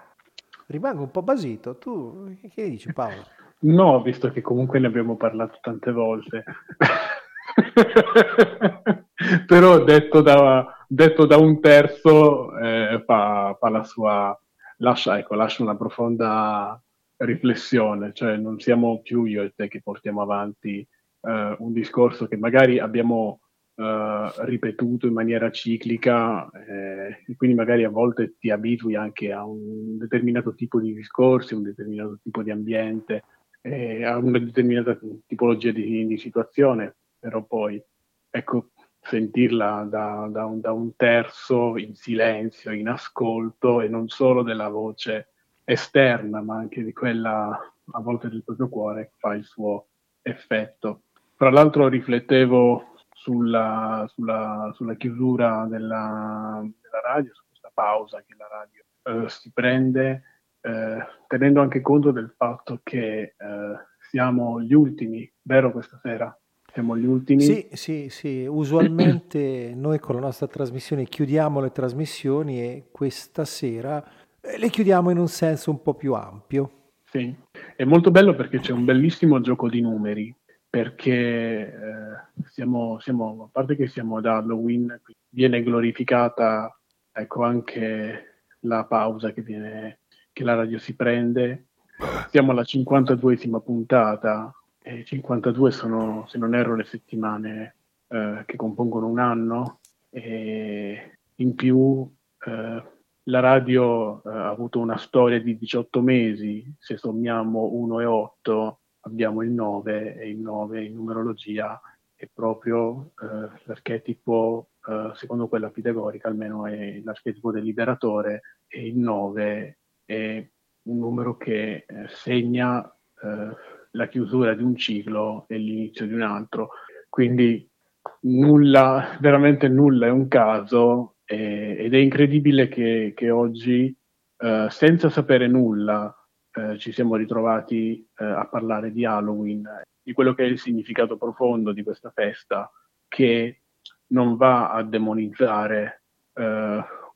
rimango un po' basito. Tu che dici Paolo? <laughs> No, visto che comunque ne abbiamo parlato tante volte. <laughs> <laughs> Però detto da, detto da, un terzo eh, fa, fa, la sua... Lascia, ecco, lascia una profonda riflessione, cioè non siamo più io e te che portiamo avanti eh, un discorso che magari abbiamo eh, ripetuto in maniera ciclica eh, e quindi magari a volte ti abitui anche a un determinato tipo di discorsi, un determinato tipo di ambiente eh, a una determinata tipologia di, di, situazione, però poi ecco, sentirla da, da, un, da, un, terzo in silenzio, in ascolto e non solo della voce esterna, ma anche di quella a volte del proprio cuore fa il suo effetto. Tra l'altro riflettevo sulla, sulla, sulla chiusura della, della, radio, su questa pausa che la radio eh, si prende eh, tenendo anche conto del fatto che eh, siamo gli ultimi, vero questa sera? Siamo gli ultimi? Sì, sì, sì. Usualmente <clears throat> noi con la nostra trasmissione chiudiamo le trasmissioni e questa sera eh, le chiudiamo in un senso un po' più ampio. Sì, è molto bello perché c'è un bellissimo gioco di numeri, perché eh, siamo, siamo, a parte che siamo ad Halloween, viene glorificata ecco, anche la pausa che viene che la radio si prende. Siamo alla 52esima puntata e 52 sono, se non erro, le settimane eh, che compongono un anno e in più eh, la radio eh, ha avuto una storia di 18 mesi, se sommiamo 1 e 8 abbiamo il 9 e il 9 in numerologia è proprio eh, l'archetipo, eh, secondo quella pitagorica almeno è l'archetipo del liberatore e il 9 è un numero che eh, segna la chiusura di un ciclo e l'inizio di un altro. Quindi nulla, veramente nulla è un caso eh, ed è incredibile che, che oggi, eh, senza sapere nulla, eh, ci siamo ritrovati eh, a parlare di Halloween, di quello che è il significato profondo di questa festa, che non va a demonizzare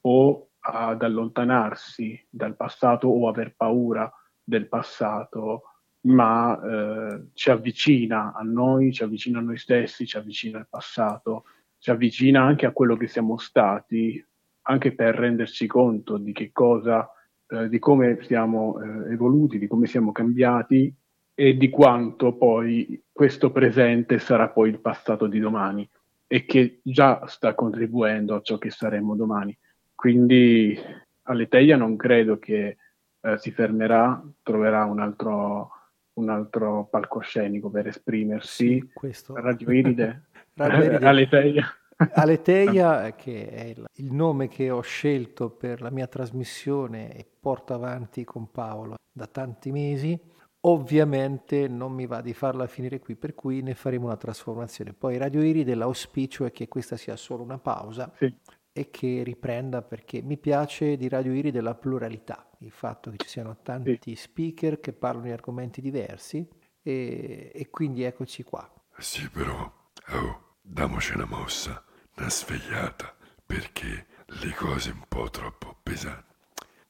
o ad allontanarsi dal passato o aver paura del passato, ma eh, ci avvicina a noi, ci avvicina a noi stessi, ci avvicina al passato, ci avvicina anche a quello che siamo stati, anche per renderci conto di che cosa, eh, di come siamo eh, evoluti, di come siamo cambiati e di quanto poi questo presente sarà poi il passato di domani e che già sta contribuendo a ciò che saremo domani. Quindi Aleteia non credo che eh, si fermerà, troverà un altro, un altro palcoscenico per esprimersi. Sì, questo. Radio Iride, <laughs> Radio Iride. <laughs> Aleteia. Aleteia, che è il, il, nome che ho scelto per la mia trasmissione e porto avanti con Paolo da tanti mesi, ovviamente non mi va di farla finire qui, per cui ne faremo una trasformazione. Poi Radio Iride, l'auspicio è che questa sia solo una pausa sì. E che riprenda perché mi piace di Radio Iride la pluralità, il fatto che ci siano tanti sì. speaker che parlano di argomenti diversi e, e quindi eccoci qua. Sì, però, oh, damoci una mossa, una svegliata, perché le cose un po' troppo pesanti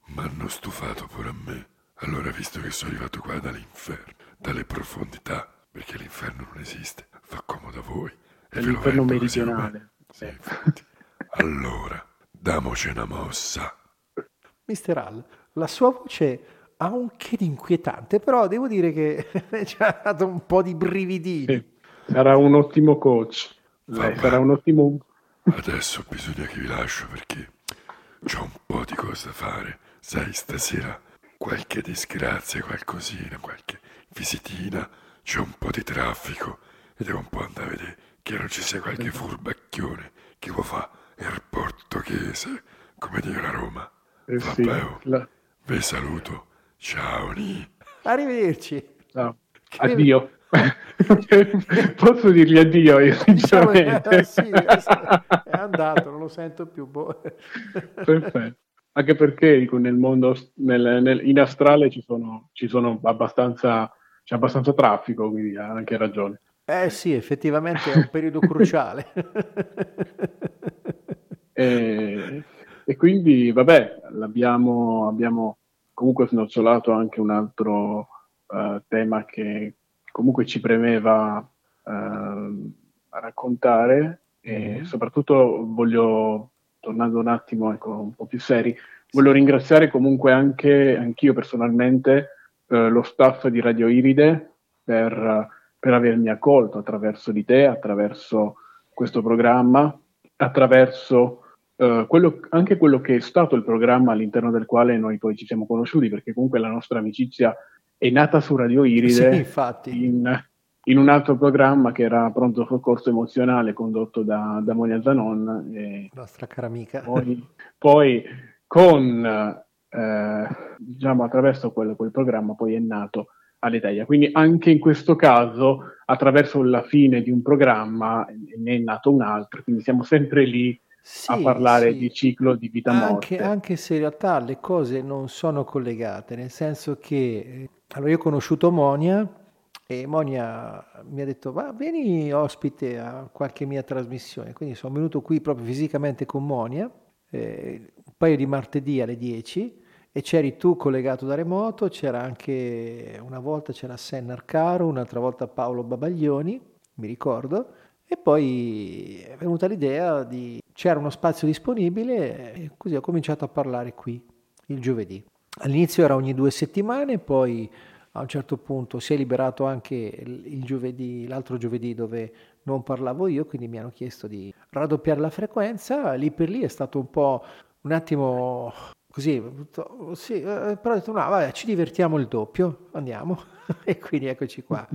mi hanno stufato pure a me. Allora, visto che sono arrivato qua dall'inferno, dalle profondità, perché l'inferno non esiste, fa comodo a voi. E l'inferno meridionale. Sì, infatti. Allora, damoci una mossa. Mister Al, la sua voce ha un che di inquietante, però devo dire che <laughs> ci ha dato un po' di brividini. Sì, sarà un ottimo coach. Lei sarà un ottimo... Adesso bisogna che vi lascio perché ho un po' di cose da fare. Sai, stasera qualche disgrazia, qualcosina, qualche visitina, c'è un po' di traffico e devo un po' andare a vedere che non ci sia qualche furbacchione che può fare il portoghese, come dire a Roma. Eh Vabbè, sì, la... vi saluto. Ciao, Ni. Arrivederci. Ciao. Addio. <laughs> Posso dirgli addio io, sinceramente. Eh, sì, è andato, non lo sento più. Boh. Perfetto. Anche perché dico, nel mondo, nel, nel, in astrale ci sono, ci sono abbastanza, c'è abbastanza traffico, quindi ha anche ragione. Eh sì, effettivamente è un periodo cruciale. <laughs> e, e, quindi, vabbè, l'abbiamo, abbiamo comunque snocciolato anche un altro uh, tema che comunque ci premeva uh, raccontare e mm. soprattutto voglio tornando un attimo ecco, un po' più seri, voglio ringraziare comunque anche anch'io personalmente eh, lo staff di Radio Iride per, per, avermi accolto attraverso di te, attraverso questo programma, attraverso eh, quello, anche quello che è stato il programma all'interno del quale noi poi ci siamo conosciuti, perché comunque la nostra amicizia è nata su Radio Iride sì, in, in un altro programma che era Pronto Soccorso Emozionale condotto da, da Monia Zanon. E Nostra cara amica. Poi, poi con, eh, diciamo, attraverso quel, quel, programma poi è nato Aleteia. Quindi anche in questo caso, attraverso la fine di un programma, ne è nato un altro, quindi siamo sempre lì sì, a parlare sì. di ciclo di vita-morte. Anche, anche, se in realtà le cose non sono collegate, nel senso che... Eh, allora io ho conosciuto Monia e Monia mi ha detto va vieni ospite a qualche mia trasmissione quindi sono venuto qui proprio fisicamente con Monia eh, un paio di martedì alle 10 e c'eri tu collegato da remoto c'era anche una volta c'era Senna Arcaro un'altra volta Paolo Babaglioni mi ricordo e poi è venuta l'idea di c'era uno spazio disponibile e così ho cominciato a parlare qui il giovedì. All'inizio era ogni due settimane poi a un certo punto si è liberato anche giovedì, l'altro giovedì dove non parlavo io, quindi mi hanno chiesto di raddoppiare la frequenza, lì per lì è stato un po' un attimo così, sì, eh, però ho detto no, vabbè, ci divertiamo il doppio, andiamo, <laughs> e quindi eccoci qua.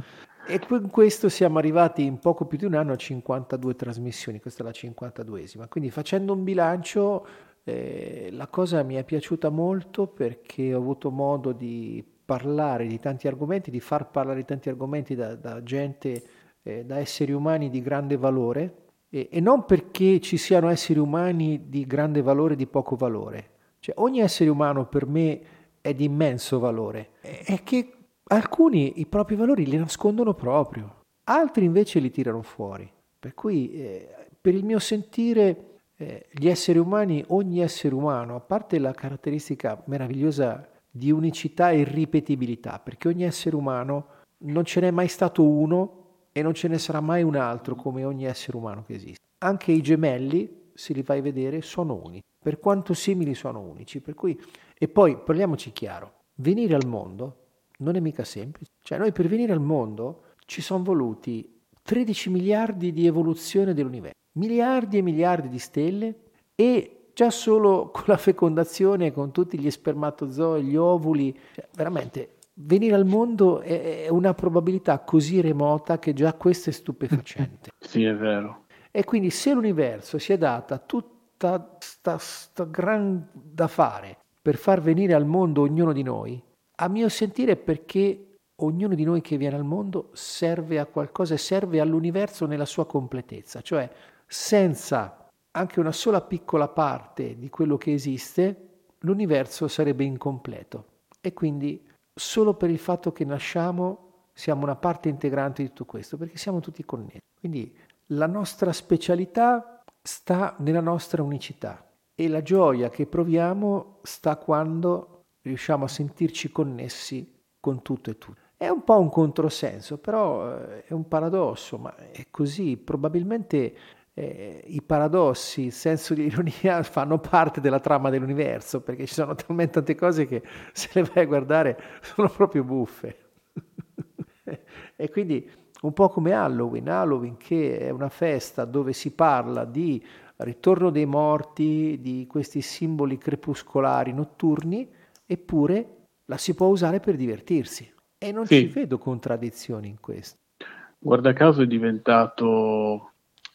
E con questo siamo arrivati in poco più di un anno a 52 trasmissioni, questa è la 52esima, quindi facendo un bilancio eh, la cosa mi è piaciuta molto perché ho avuto modo di parlare di tanti argomenti, di far parlare di tanti argomenti da, da gente, eh, da esseri umani di grande valore e, e, non perché ci siano esseri umani di grande valore e di poco valore. Cioè, ogni essere umano per me è di immenso valore, è che alcuni i propri valori li nascondono proprio, altri invece li tirano fuori. Per cui, eh, per il mio sentire, eh, gli esseri umani, ogni essere umano, a parte la caratteristica meravigliosa di unicità e ripetibilità, perché ogni essere umano non ce n'è mai stato uno e non ce ne sarà mai un altro come ogni essere umano che esiste. Anche i gemelli, se li vai a vedere, sono unici, per quanto simili sono unici. Cui... E poi parliamoci chiaro, venire al mondo non è mica semplice. Cioè noi per venire al mondo ci sono voluti 13 miliardi di evoluzione dell'universo, miliardi e miliardi di stelle e già solo con la fecondazione, con tutti gli spermatozoi, gli ovuli, cioè, veramente venire al mondo è una probabilità così remota che già questo è stupefacente. <laughs> sì, è vero. E quindi se l'universo si è data tutta sta, sta gran da fare per far venire al mondo ognuno di noi, a mio sentire perché ognuno di noi che viene al mondo serve a qualcosa e serve all'universo nella sua completezza, cioè senza anche una sola piccola parte di quello che esiste, l'universo sarebbe incompleto. E quindi solo per il fatto che nasciamo siamo una parte integrante di tutto questo, perché siamo tutti connessi. Quindi la nostra specialità sta nella nostra unicità e la gioia che proviamo sta quando riusciamo a sentirci connessi con tutto e tutto. È un po' un controsenso, però eh, è un paradosso, ma è così. Probabilmente eh, i paradossi, il senso di ironia <laughs> fanno parte della trama dell'universo, perché ci sono talmente tante cose che <laughs> se le vai a guardare sono proprio buffe. <laughs> e quindi un po' come Halloween, Halloween che è una festa dove si parla di ritorno dei morti, di questi simboli crepuscolari notturni, eppure la si può usare per divertirsi. E non sì. ci vedo contraddizioni in questo. Guarda caso è diventato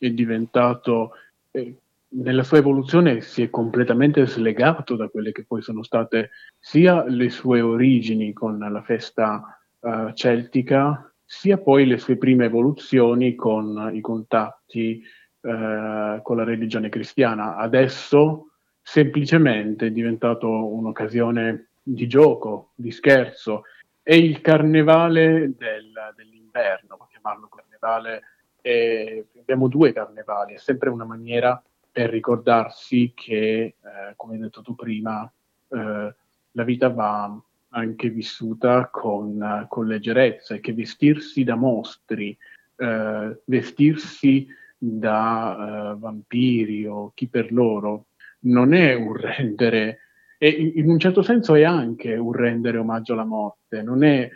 è diventato, eh, nella sua evoluzione si è completamente slegato da quelle che poi sono state sia le sue origini con la festa uh, celtica, sia poi le sue prime evoluzioni con i contatti uh, con la religione cristiana. Adesso semplicemente è diventato un'occasione di gioco, di scherzo. È il carnevale del, dell'inverno, possiamo chiamarlo carnevale e abbiamo due carnevali, è sempre una maniera per ricordarsi che, eh, come hai detto tu prima, eh, la vita va anche vissuta con, con leggerezza e che vestirsi da mostri, eh, vestirsi da eh, vampiri o chi per loro, non è un rendere, e in un certo senso è anche un rendere omaggio alla morte, non è,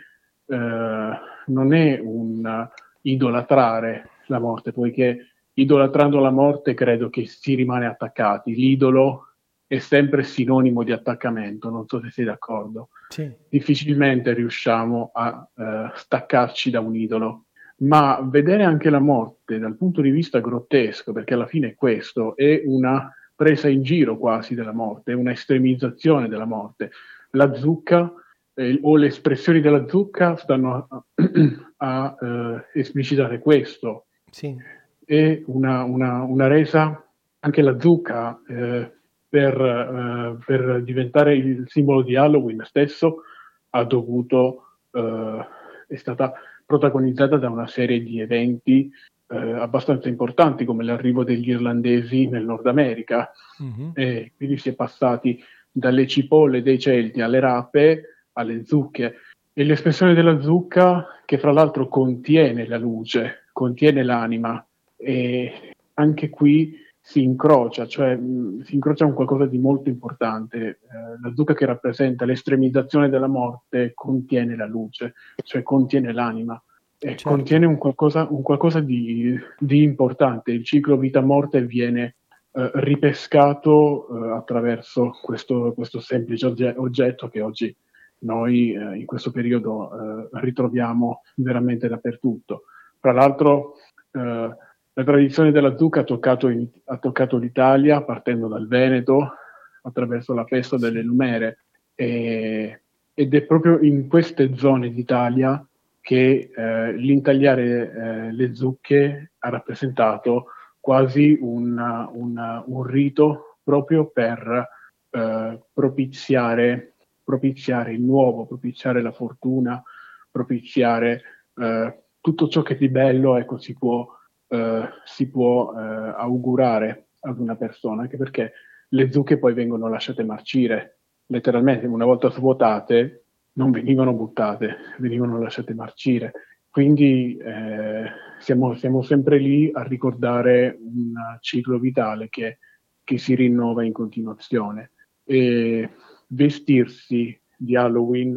eh, non è un idolatrare la morte, poiché idolatrando la morte credo che si rimane attaccati. L'idolo è sempre sinonimo di attaccamento, non so se sei d'accordo. Sì. Difficilmente riusciamo a uh, staccarci da un idolo, ma vedere anche la morte dal punto di vista grottesco, perché alla fine questo è una presa in giro quasi della morte, una estremizzazione della morte. La zucca eh, o le espressioni della zucca stanno a, <clears throat> a, uh, esplicitare questo, sì. e una, una, una, resa, anche la zucca, eh, per, eh, per, diventare il simbolo di Halloween stesso, ha dovuto, eh, è stata protagonizzata da una serie di eventi eh, abbastanza importanti come l'arrivo degli irlandesi nel Nord America. Mm-hmm. E quindi si è passati dalle cipolle dei Celti alle rape alle zucche. E l'espressione della zucca, che fra l'altro contiene la luce, contiene l'anima e anche qui si incrocia, cioè mh, si incrocia un qualcosa di molto importante. Eh, la zucca che rappresenta l'estremizzazione della morte contiene la luce, cioè contiene l'anima. E certo. contiene un qualcosa, un qualcosa di, di, importante. Il ciclo vita-morte viene eh, ripescato eh, attraverso questo, questo semplice ogge- oggetto che oggi noi eh, in questo periodo eh, ritroviamo veramente dappertutto. Tra l'altro eh, la tradizione della zucca ha toccato, in, ha toccato, l'Italia partendo dal Veneto attraverso la festa delle Lumere e, ed è proprio in queste zone d'Italia che eh, l'intagliare eh, le zucche ha rappresentato quasi una, una, un rito proprio per eh, propiziare, propiziare il nuovo, propiziare la fortuna, propiziare eh, tutto ciò che di bello ecco, si può, eh, si può eh, augurare ad una persona, anche perché le zucche poi vengono lasciate marcire, letteralmente una volta svuotate non venivano buttate, venivano lasciate marcire. Quindi eh, siamo, siamo, sempre lì a ricordare un ciclo vitale che, che si rinnova in continuazione. E vestirsi di Halloween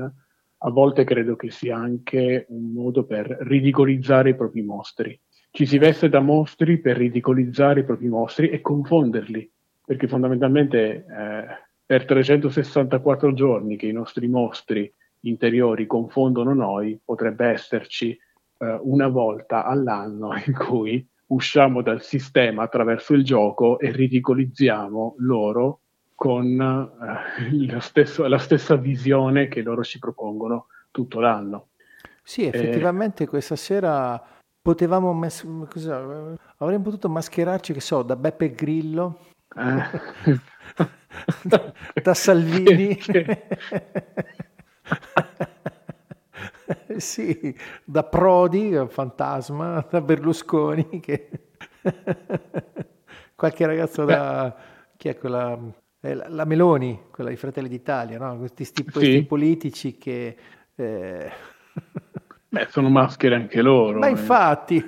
a volte credo che sia anche un modo per ridicolizzare i propri mostri. Ci si veste da mostri per ridicolizzare i propri mostri e confonderli, perché fondamentalmente eh, per 364 giorni che i nostri mostri interiori confondono noi, potrebbe esserci eh, una volta all'anno <laughs> in cui usciamo dal sistema attraverso il gioco e ridicolizziamo loro con eh, stesso, la stessa visione che loro ci propongono tutto l'anno. Sì, effettivamente eh, questa sera potevamo mes- cosa, avremmo potuto mascherarci, che so, da Beppe Grillo, eh. <laughs> da, da Salvini. <laughs> <laughs> sì, da Prodi, fantasma, da Berlusconi, che... <laughs> qualche ragazzo da... chi è quella? Eh, la, Meloni, quella dei Fratelli d'Italia, no? questi, sti, questi sì. politici che... Eh... <laughs> Beh, sono maschere anche loro. Ma eh. infatti...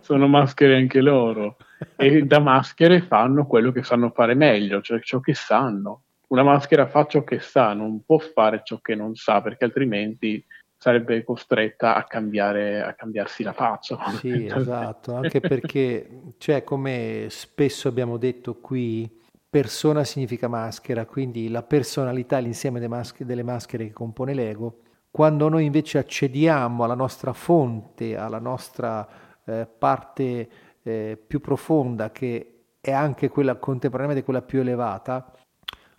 sono maschere anche loro. E da maschere fanno quello che sanno fare meglio, cioè ciò che sanno una maschera fa ciò che sa, non può fare ciò che non sa, perché altrimenti sarebbe costretta a, cambiare, a cambiarsi la faccia. Sì, <laughs> esatto, anche perché, cioè, come spesso abbiamo detto qui, persona significa maschera, quindi la personalità, l'insieme delle maschere, delle maschere che compone l'ego. Quando noi invece accediamo alla nostra fonte, alla nostra eh, parte eh, più profonda, che è anche quella contemporaneamente quella più elevata,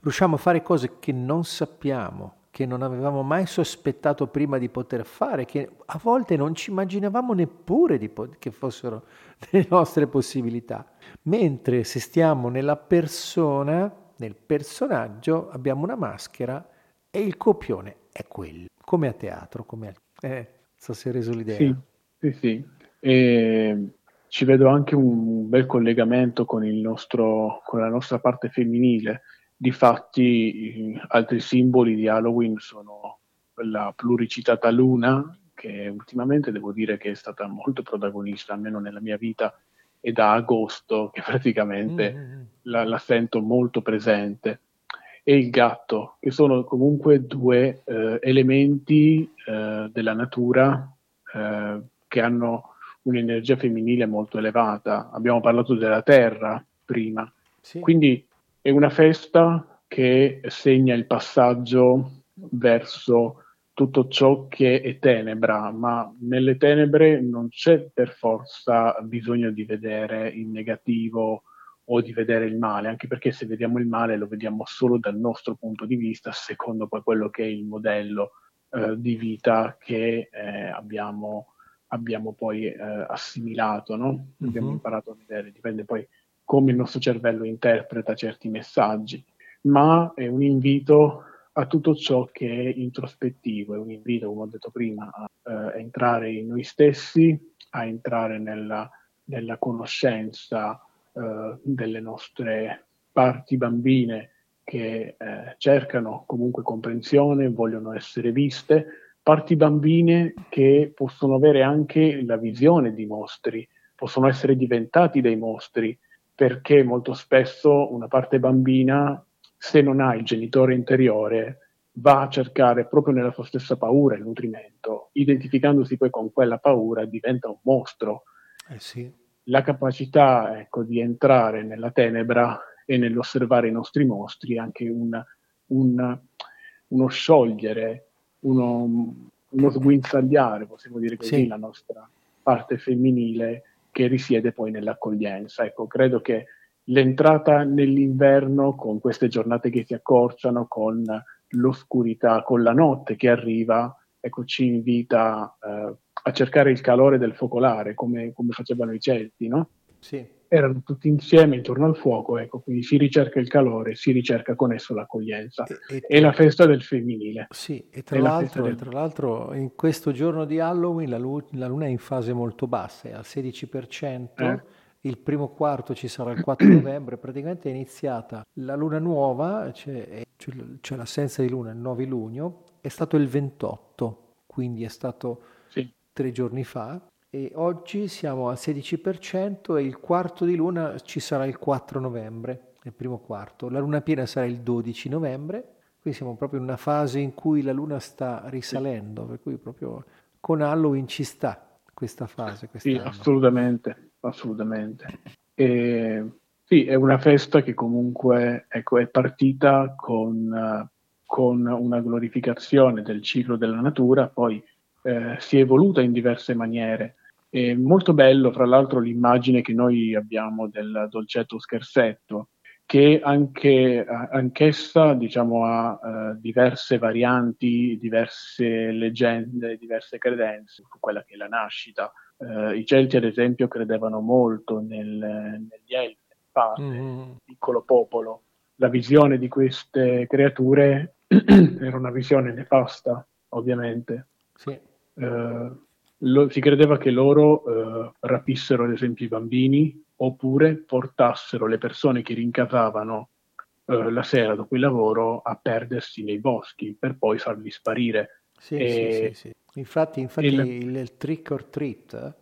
riusciamo a fare cose che non sappiamo, che non avevamo mai sospettato prima di poter fare, che a volte non ci immaginavamo neppure po- che fossero <laughs> le nostre possibilità. Mentre se stiamo nella persona, nel personaggio, abbiamo una maschera e il copione è quello, come a teatro, come a... Eh, so se hai reso l'idea. Sì, sì, sì. E ci vedo anche un bel collegamento con, nostro, con la nostra parte femminile, Difatti, altri simboli di Halloween sono la pluricitata luna, che ultimamente devo dire che è stata molto protagonista, almeno nella mia vita, e da agosto che praticamente mm-hmm. la, la, sento molto presente, e il gatto, che sono comunque due eh, elementi eh, della natura eh, che hanno un'energia femminile molto elevata. Abbiamo parlato della terra prima, sì. quindi è una festa che segna il passaggio verso tutto ciò che è tenebra, ma nelle tenebre non c'è per forza bisogno di vedere il negativo o di vedere il male, anche perché se vediamo il male lo vediamo solo dal nostro punto di vista, secondo poi quello che è il modello eh, di vita che eh, abbiamo, abbiamo, poi eh, assimilato, no? mm-hmm. abbiamo imparato a vedere, dipende poi come il nostro cervello interpreta certi messaggi, ma è un invito a tutto ciò che è introspettivo, è un invito, come ho detto prima, a eh, entrare in noi stessi, a entrare nella, nella conoscenza eh, delle nostre parti bambine che eh, cercano comunque comprensione, vogliono essere viste, parti bambine che possono avere anche la visione di mostri, possono essere diventati dei mostri, perché molto spesso una parte bambina, se non ha il genitore interiore, va a cercare proprio nella sua stessa paura il nutrimento, identificandosi poi con quella paura diventa un mostro. Eh sì. La capacità ecco, di entrare nella tenebra e nell'osservare i nostri mostri è anche un, un, uno sciogliere, uno, uno sguinzagliare, possiamo dire così, sì. la nostra parte femminile che risiede poi nell'accoglienza. Ecco, credo che l'entrata nell'inverno con queste giornate che si accorciano, con l'oscurità, con la notte che arriva, ecco, ci invita eh, a cercare il calore del focolare, come, come facevano i Celti, no? Sì erano tutti insieme intorno al fuoco, ecco, quindi si ricerca il calore, si ricerca con esso l'accoglienza. E, e, è la festa del femminile. Sì, e tra l'altro, del... tra l'altro, in questo giorno di Halloween la, lu- la, luna è in fase molto bassa, è al 16%. Eh? Il primo quarto ci sarà il 4 <clears throat> novembre, praticamente è iniziata la luna nuova, c'è, c'è, c'è l'assenza di luna il 9 luglio, è stato il 28, quindi è stato sì. tre giorni fa, e oggi siamo al 16% e il quarto di luna ci sarà il 4 novembre, il primo quarto. La luna piena sarà il 12 novembre, qui siamo proprio in una fase in cui la luna sta risalendo, per cui proprio con Halloween ci sta questa fase. Quest'anno. Sì, assolutamente, assolutamente. E, sì, è una festa che comunque ecco, è partita con, con, una glorificazione del ciclo della natura, poi eh, si è evoluta in diverse maniere. È molto bello, fra l'altro, l'immagine che noi abbiamo del dolcetto scherzetto, che anche, anch'essa diciamo, ha uh, diverse varianti, diverse leggende, diverse credenze su quella che è la nascita. Uh, I Celti, ad esempio, credevano molto nel, negli Elfi, fate, mm-hmm. piccolo popolo. La visione di queste creature <clears throat> era una visione nefasta, ovviamente. Sì. Uh, lo, si credeva che loro rapissero, ad esempio, i bambini oppure portassero le persone che rincasavano eh, la sera dopo il lavoro a perdersi nei boschi per poi farli sparire. Sì, e, sì, sì, Infatti, infatti il, il, il, trick or treat eh,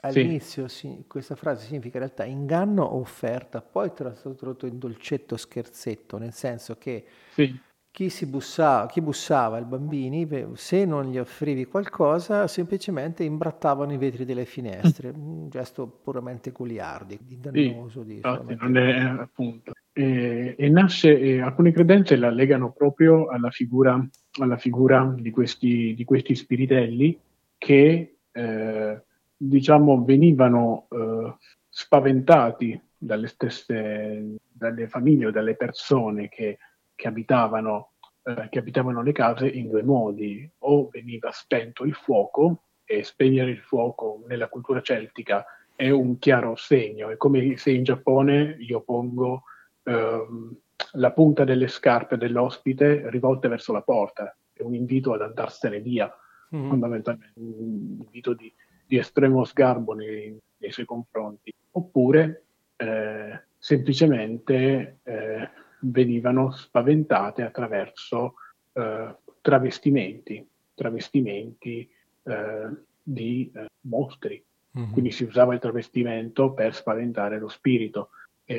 all'inizio questa frase significa in realtà inganno o offerta, poi tra l'altro tradotto in dolcetto scherzetto, nel senso che sì chi, si bussava, chi bussava, i bambini, se non gli offrivi qualcosa, semplicemente imbrattavano i vetri delle finestre, un gesto puramente goliardico, di dannoso. Sì, di, non è, appunto. E, e nasce, e alcune credenze la legano proprio alla figura, alla figura di, questi, di, questi, spiritelli che, eh, diciamo, venivano eh, spaventati dalle stesse, dalle famiglie o dalle persone che che abitavano, eh, che abitavano le case in due modi. O veniva spento il fuoco, e spegnere il fuoco nella cultura celtica è un chiaro segno, è come se in Giappone io pongo ehm, la punta delle scarpe dell'ospite rivolte verso la porta, è un invito ad andarsene via, mm. fondamentalmente, un invito di, di estremo sgarbo nei, nei, suoi confronti. Oppure eh, semplicemente eh, venivano spaventate attraverso eh, travestimenti, travestimenti eh, di eh, mostri. Mm-hmm. Quindi si usava il travestimento per spaventare lo spirito.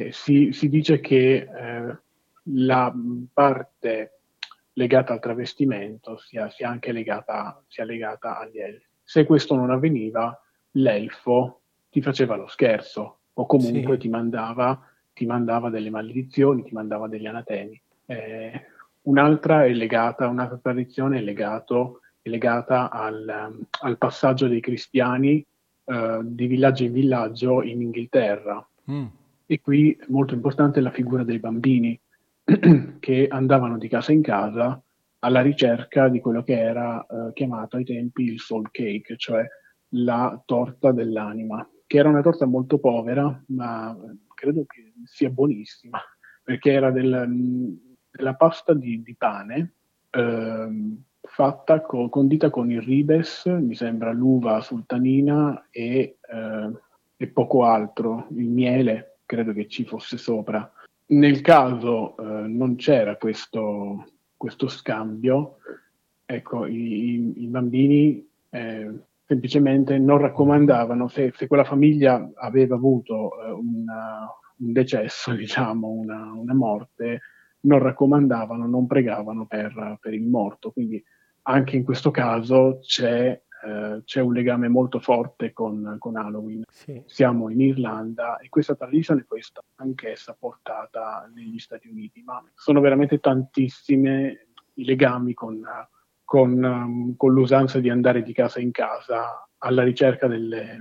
Si, si, dice che eh, la parte legata al travestimento sia, sia anche legata, sia legata agli elfi. Se questo non avveniva, l'elfo ti faceva lo scherzo o comunque sì. ti mandava ti mandava delle maledizioni, ti mandava degli anatemi. Eh, un'altra è legata, un'altra tradizione è, legato, è legata al, al, passaggio dei cristiani eh, di villaggio in villaggio in Inghilterra. Mm. E qui è molto importante la figura dei bambini <clears throat> che andavano di casa in casa alla ricerca di quello che era eh, chiamato ai tempi il soul cake, cioè la torta dell'anima, che era una torta molto povera, ma credo che sia buonissima, perché era del, della pasta di, di pane ehm, fatta co, condita con il ribes, mi sembra l'uva sultanina e, eh, e, poco altro, il miele credo che ci fosse sopra. Nel caso eh, non c'era questo, questo scambio, ecco, i, i, bambini eh, semplicemente non raccomandavano, se, se quella famiglia aveva avuto eh, una, un decesso, <laughs> diciamo, una, una, morte, non raccomandavano, non pregavano per, per, il morto. Quindi anche in questo caso c'è, eh, c'è un legame molto forte con, con Halloween. Sì. Siamo in Irlanda e questa tradizione poi è stata anch'essa portata negli Stati Uniti, ma sono veramente tantissime i legami con con, um, con, l'usanza di andare di casa in casa alla ricerca delle,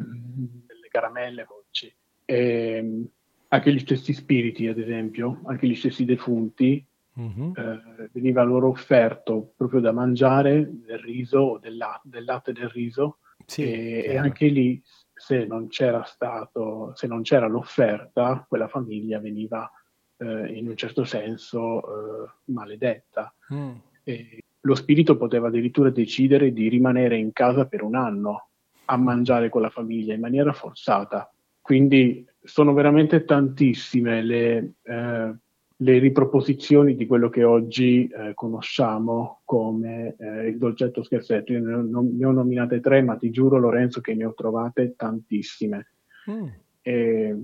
delle caramelle, dolci. E anche gli stessi spiriti, ad esempio, anche gli stessi defunti, mm-hmm. eh, veniva loro offerto proprio da mangiare del riso o del, la- del latte del riso. Sì, e, e, anche lì, se non c'era stato, se non c'era l'offerta, quella famiglia veniva eh, in un certo senso eh, maledetta. Mm. E, lo spirito poteva addirittura decidere di rimanere in casa per un anno a mangiare con la famiglia in maniera forzata. Quindi sono veramente tantissime le, eh, le riproposizioni di quello che oggi eh, conosciamo come eh, il dolcetto scherzetto. Io ne ho, ne ho, nominate tre, ma ti giuro Lorenzo che ne ho trovate tantissime. Mm. E,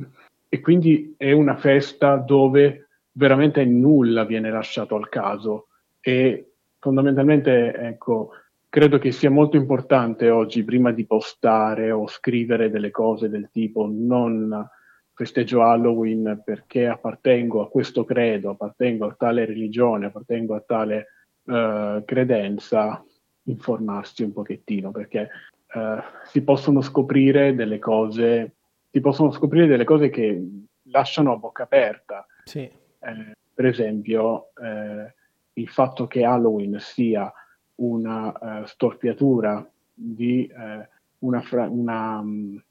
e quindi è una festa dove veramente nulla viene lasciato al caso e fondamentalmente, ecco, credo che sia molto importante oggi, prima di postare o scrivere delle cose del tipo non festeggio Halloween perché appartengo a questo credo, appartengo a tale religione, appartengo a tale uh, credenza, informarsi un pochettino perché uh, si possono scoprire delle cose, si possono scoprire delle cose che lasciano a bocca aperta. Sì. Eh, per esempio, eh, il fatto che Halloween sia una uh, storpiatura di uh, una, fra- una, um,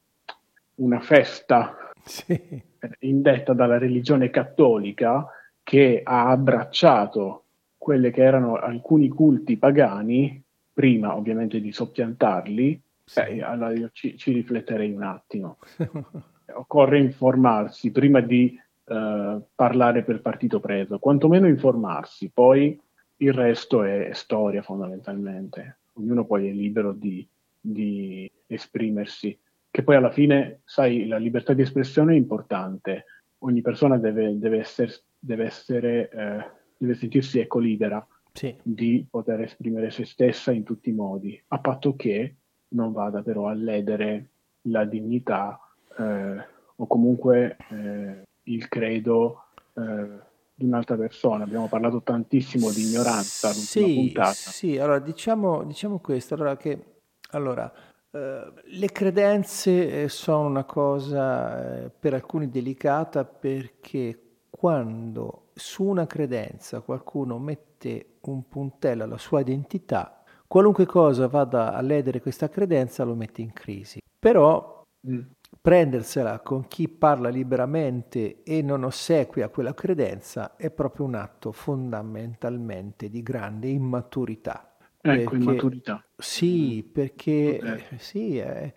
una, festa sì. Eh, indetta dalla religione cattolica che ha abbracciato quelli che erano alcuni culti pagani, prima ovviamente di soppiantarli, sì. eh, allora io ci, ci rifletterei un attimo. <laughs> Occorre informarsi prima di uh, parlare per partito preso, quantomeno informarsi, poi il resto è storia fondamentalmente, ognuno poi è libero di, di esprimersi, che poi alla fine, sai, la libertà di espressione è importante, ogni persona deve, deve, essere, deve, essere, eh, deve sentirsi ecco libera sì. di poter esprimere se stessa in tutti i modi, a patto che non vada però a ledere la dignità eh, o comunque eh, il credo eh, di un'altra persona. Abbiamo parlato tantissimo di ignoranza l'ultima sì, puntata. Sì, allora diciamo, diciamo questo, allora che allora, eh, le credenze eh, sono una cosa eh, per alcuni delicata perché quando su una credenza qualcuno mette un puntello alla sua identità, qualunque cosa vada a ledere questa credenza lo mette in crisi. Però mm prendersela con chi parla liberamente e non ossequia quella credenza è proprio un atto fondamentalmente di grande immaturità. Ecco, perché, immaturità. Sì, perché eh, sì, è,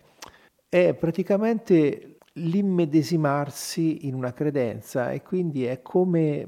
è praticamente l'immedesimarsi in una credenza e quindi è come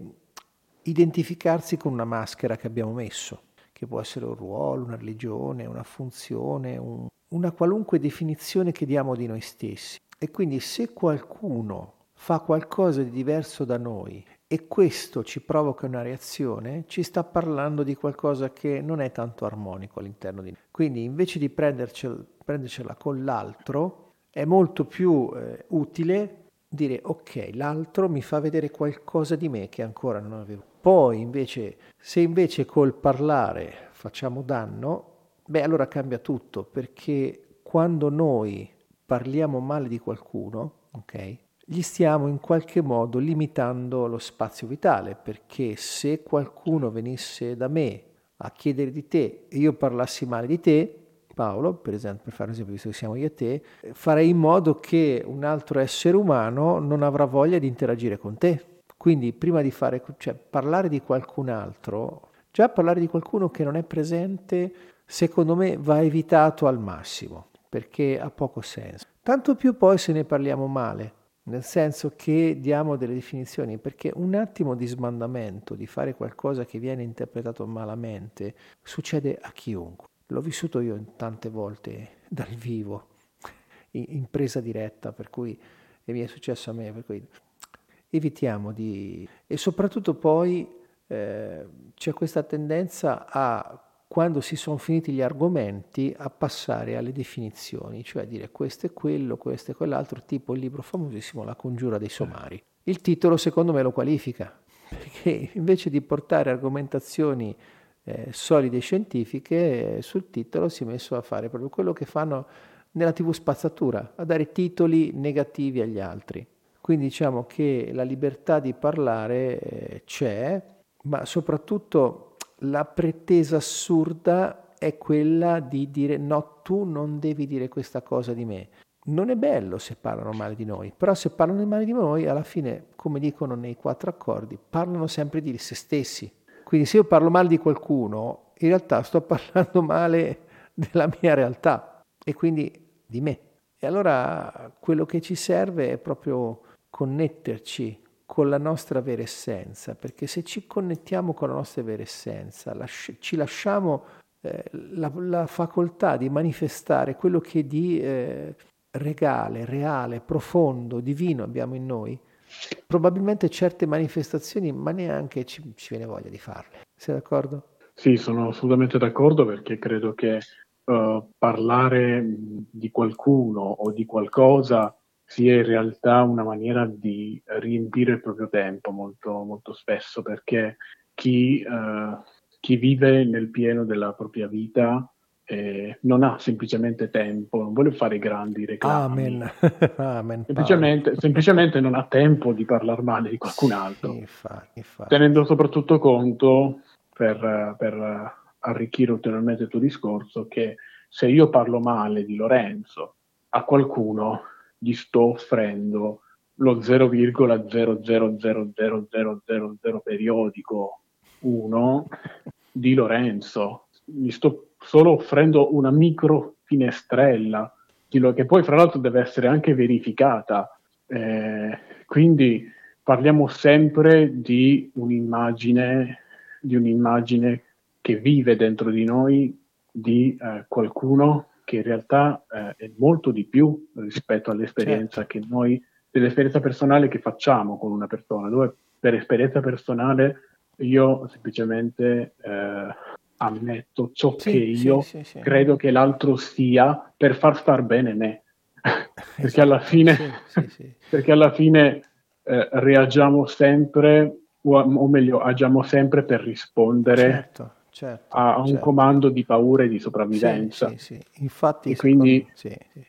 identificarsi con una maschera che abbiamo messo, che può essere un ruolo, una religione, una funzione, un, una qualunque definizione che diamo di noi stessi. E quindi se qualcuno fa qualcosa di diverso da noi e questo ci provoca una reazione, ci sta parlando di qualcosa che non è tanto armonico all'interno di noi. Quindi invece di prendercela, prendercela con l'altro, è molto più eh, utile dire ok, l'altro mi fa vedere qualcosa di me che ancora non avevo. Poi invece, se invece col parlare facciamo danno, beh allora cambia tutto, perché quando noi parliamo male di qualcuno, ok? Gli stiamo in qualche modo limitando lo spazio vitale, perché se qualcuno venisse da me a chiedere di te e io parlassi male di te, Paolo, per esempio, per fare un esempio, visto che siamo io e te, farei in modo che un altro essere umano non avrà voglia di interagire con te. Quindi prima di fare, cioè parlare di qualcun altro, già parlare di qualcuno che non è presente, secondo me va evitato al massimo perché ha poco senso. Tanto più poi se ne parliamo male, nel senso che diamo delle definizioni, perché un attimo di smandamento, di fare qualcosa che viene interpretato malamente, succede a chiunque. L'ho vissuto io tante volte <laughs> dal vivo, in, presa diretta, per cui e mi è successo a me, per cui evitiamo di... e soprattutto poi eh, c'è questa tendenza a quando si sono finiti gli argomenti a passare alle definizioni, cioè dire questo è quello, questo è quell'altro, tipo il libro famosissimo La congiura dei somari. Il titolo secondo me lo qualifica, <laughs> perché invece di portare argomentazioni eh, solide scientifiche, eh, sul titolo si è messo a fare proprio quello che fanno nella TV spazzatura, a dare titoli negativi agli altri. Quindi diciamo che la libertà di parlare eh, c'è, ma soprattutto la pretesa assurda è quella di dire no, tu non devi dire questa cosa di me. Non è bello se parlano male di noi, però se parlano male di noi, alla fine, come dicono nei quattro accordi, parlano sempre di se stessi. Quindi se io parlo male di qualcuno, in realtà sto <laughs> parlando male della mia realtà e quindi di me. E allora quello che ci serve è proprio connetterci con la nostra vera essenza, perché se ci connettiamo con la nostra vera essenza, lasci- ci lasciamo eh, la, la, facoltà di manifestare quello che di eh, regale, reale, profondo, divino abbiamo in noi, probabilmente certe manifestazioni, ma neanche ci, ci viene voglia di farle. Sei d'accordo? Sì, sono assolutamente d'accordo perché credo che uh, parlare di qualcuno o di qualcosa sia in realtà una maniera di riempire il proprio tempo molto, molto spesso perché chi, uh, chi vive nel pieno della propria vita eh, non ha semplicemente tempo, non vuole fare grandi reclami. Amen. <laughs> Amen semplicemente, semplicemente, non ha tempo di parlare male di qualcun altro. Sì, infatti, infatti. Tenendo soprattutto conto, per, per arricchire ulteriormente il tuo discorso, che se io parlo male di Lorenzo a qualcuno, gli sto offrendo lo 0,000000 periodico 1 di Lorenzo. Gli sto solo offrendo una micro finestrella, che poi fra l'altro deve essere anche verificata. Eh, quindi parliamo sempre di un'immagine, di un'immagine che vive dentro di noi di eh, qualcuno che in realtà eh, è molto di più rispetto all'esperienza certo. che noi, dell'esperienza personale che facciamo con una persona, dove per esperienza personale io semplicemente eh, ammetto ciò sì, che io sì, sì, credo che l'altro sia per far star bene me. <laughs> perché, alla fine, perché alla fine eh, reagiamo sempre, o, o, meglio, agiamo sempre per rispondere certo, certo, a, un certo. comando di paura e di sopravvivenza. Infatti, e quindi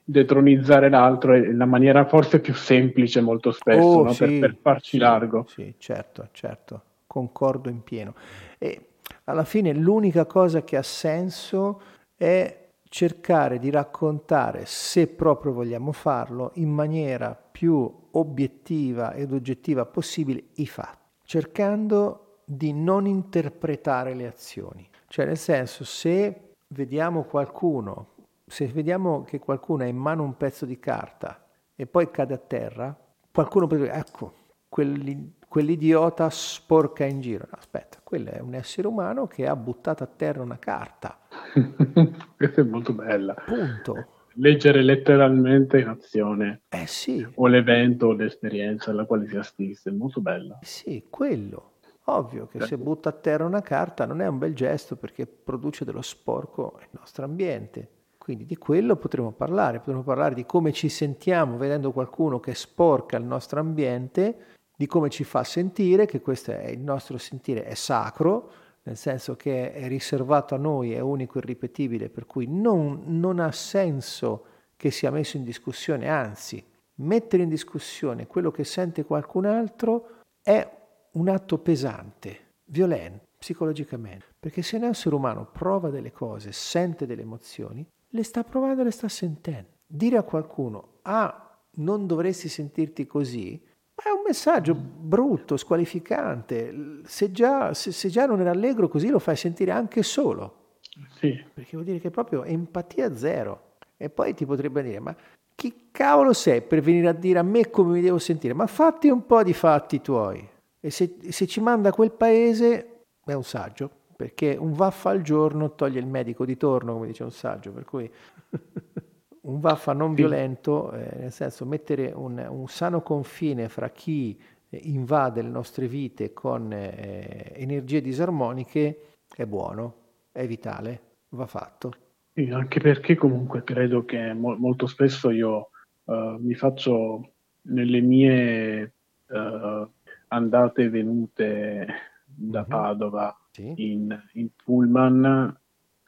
detronizzare l'altro è la maniera forse più semplice molto spesso oh, no? per, per, farci largo. Sì, certo, certo, concordo in pieno. E alla fine l'unica cosa che ha senso è cercare di raccontare, se proprio vogliamo farlo, in maniera più obiettiva ed oggettiva possibile i fatti, cercando di non interpretare le azioni. Cioè nel senso, se vediamo qualcuno, se vediamo che qualcuno ha in mano un pezzo di carta e poi cade a terra, qualcuno potrebbe dire, ecco, quelli, quell'idiota sporca in giro. No, aspetta, quello è un essere umano che ha buttato a terra una carta. <laughs> Questa è molto bella. Punto. Leggere letteralmente in azione. Eh sì. O l'evento o l'esperienza alla quale si assiste, è molto bella. Eh sì, quello. Ovvio che se butta a terra una carta non è un bel gesto perché produce dello sporco nel nostro ambiente. Quindi di quello potremo parlare, potremo parlare di come ci sentiamo vedendo qualcuno che sporca il nostro ambiente di come ci fa sentire, che questo è il nostro sentire è sacro, nel senso che è riservato a noi, è unico e irripetibile, per cui non, non ha senso che sia messo in discussione, anzi, mettere in discussione quello che sente qualcun altro è un atto pesante, violento, psicologicamente, perché se un essere umano prova delle cose, sente delle emozioni, le sta provando, le sta sentendo. Dire a qualcuno, ah, non dovresti sentirti così, ma è un messaggio brutto, squalificante. Se già, se, se già, non era allegro così lo fai sentire anche solo. Sì. Perché vuol dire che è proprio empatia zero. E poi ti potrebbe dire, ma chi cavolo sei per venire a dire a me come mi devo sentire? Ma fatti un po' di fatti tuoi. E se, se ci manda a quel paese, è un saggio. Perché un vaffa al giorno toglie il medico di torno, come dice un saggio. Per cui... <laughs> un vaffa non violento, eh, nel senso mettere un, un, sano confine fra chi invade le nostre vite con eh, energie disarmoniche è buono, è vitale, va fatto. Sì, anche perché comunque credo che mo- molto spesso io uh, mi faccio nelle mie uh, andate e venute da mm-hmm. Padova sì. in, in pullman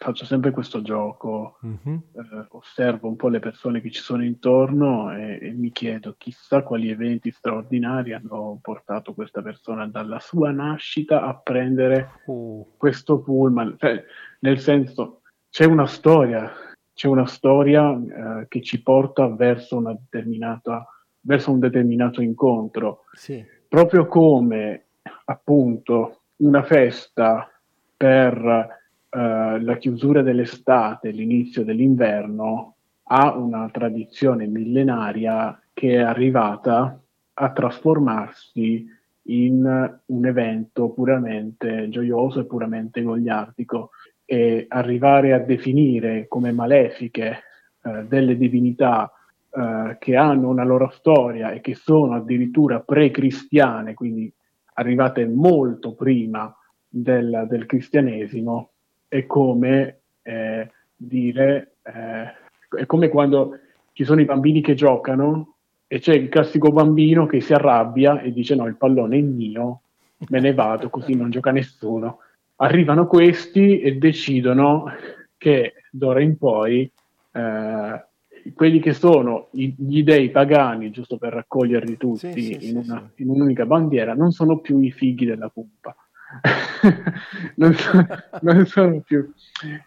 faccio sempre questo gioco, mm-hmm. eh, osservo un po' le persone che ci sono intorno e, e, mi chiedo chissà quali eventi straordinari hanno portato questa persona dalla sua nascita a prendere uh. questo pullman. Cioè, nel senso, c'è una storia, c'è una storia eh, che ci porta verso, una determinata, verso un determinato incontro. Sì. Proprio come appunto una festa per eh, la chiusura dell'estate, l'inizio dell'inverno, ha una tradizione millenaria che è arrivata a trasformarsi in un evento puramente gioioso e puramente gogliardico e arrivare a definire come malefiche eh, delle divinità eh, che hanno una loro storia e che sono addirittura pre-cristiane, quindi arrivate molto prima del, del cristianesimo, è come eh, dire, eh, è come quando ci sono i bambini che giocano e c'è il classico bambino che si arrabbia e dice no, il pallone è mio, me ne vado, così non gioca nessuno. Arrivano questi e decidono che d'ora in poi eh, quelli che sono gli dei pagani, giusto per raccoglierli tutti sì, sì, in, una, in, un'unica bandiera, non sono più i fighi della pumpa. <laughs> non, sono, non, sono, più.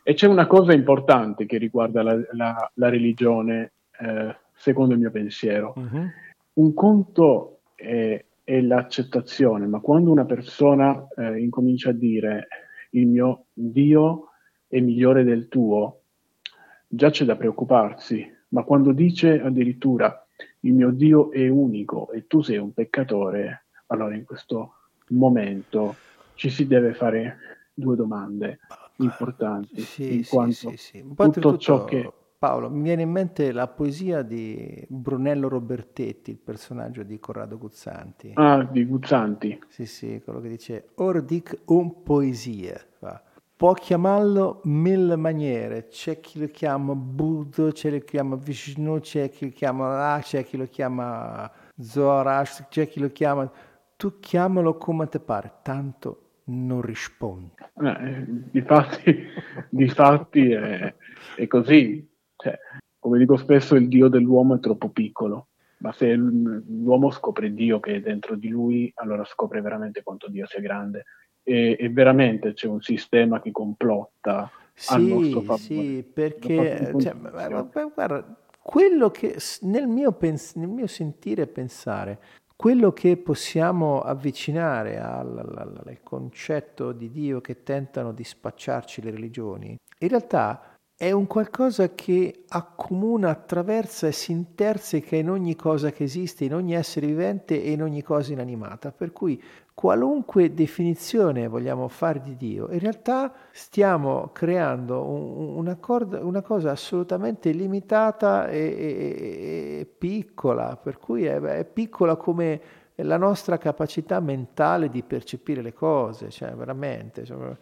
E c'è una cosa importante che riguarda la, la, la religione, eh, secondo il mio pensiero. Uh-huh. Un conto è, è, l'accettazione, ma quando una persona eh, incomincia a dire il mio Dio è migliore del tuo, già c'è da preoccuparsi, ma quando dice addirittura il mio Dio è unico e tu sei un peccatore, allora in questo momento ci si deve fare due domande importanti, sì, in quanto sì, sì, tutto, tutto ciò che... Paolo, mi viene in mente la poesia di Brunello Robertetti, il personaggio di Corrado Guzzanti. Ah, di Guzzanti. Sì, sì, quello che dice Ordic un poesia. Può chiamarlo mille maniere, c'è chi lo chiama Buddha, c'è chi lo chiama Vishnu, c'è chi lo chiama Allah, c'è chi lo chiama Zoroastro, c'è chi lo chiama... Tu chiamalo come ti pare, tanto non risponde. Eh, difatti, <laughs> difatti è, è così. Cioè, come dico spesso, il Dio dell'uomo è troppo piccolo, ma se l'uomo scopre Dio che è dentro di lui, allora scopre veramente quanto Dio sia grande e, e veramente c'è un sistema che complotta sì, al nostro favore. Sì, perché cioè, guarda, quello che nel mio, pens- nel mio sentire e pensare, quello che possiamo avvicinare al, al, al, concetto di Dio che tentano di spacciarci le religioni, in realtà è un qualcosa che accomuna, attraversa e si interseca in ogni cosa che esiste, in ogni essere vivente e in ogni cosa inanimata. Per cui qualunque definizione vogliamo fare di Dio, in realtà stiamo creando un, una, corda, una, cosa assolutamente limitata e, e, e piccola, per cui è, è, piccola come la nostra capacità mentale di percepire le cose, cioè veramente. Cioè,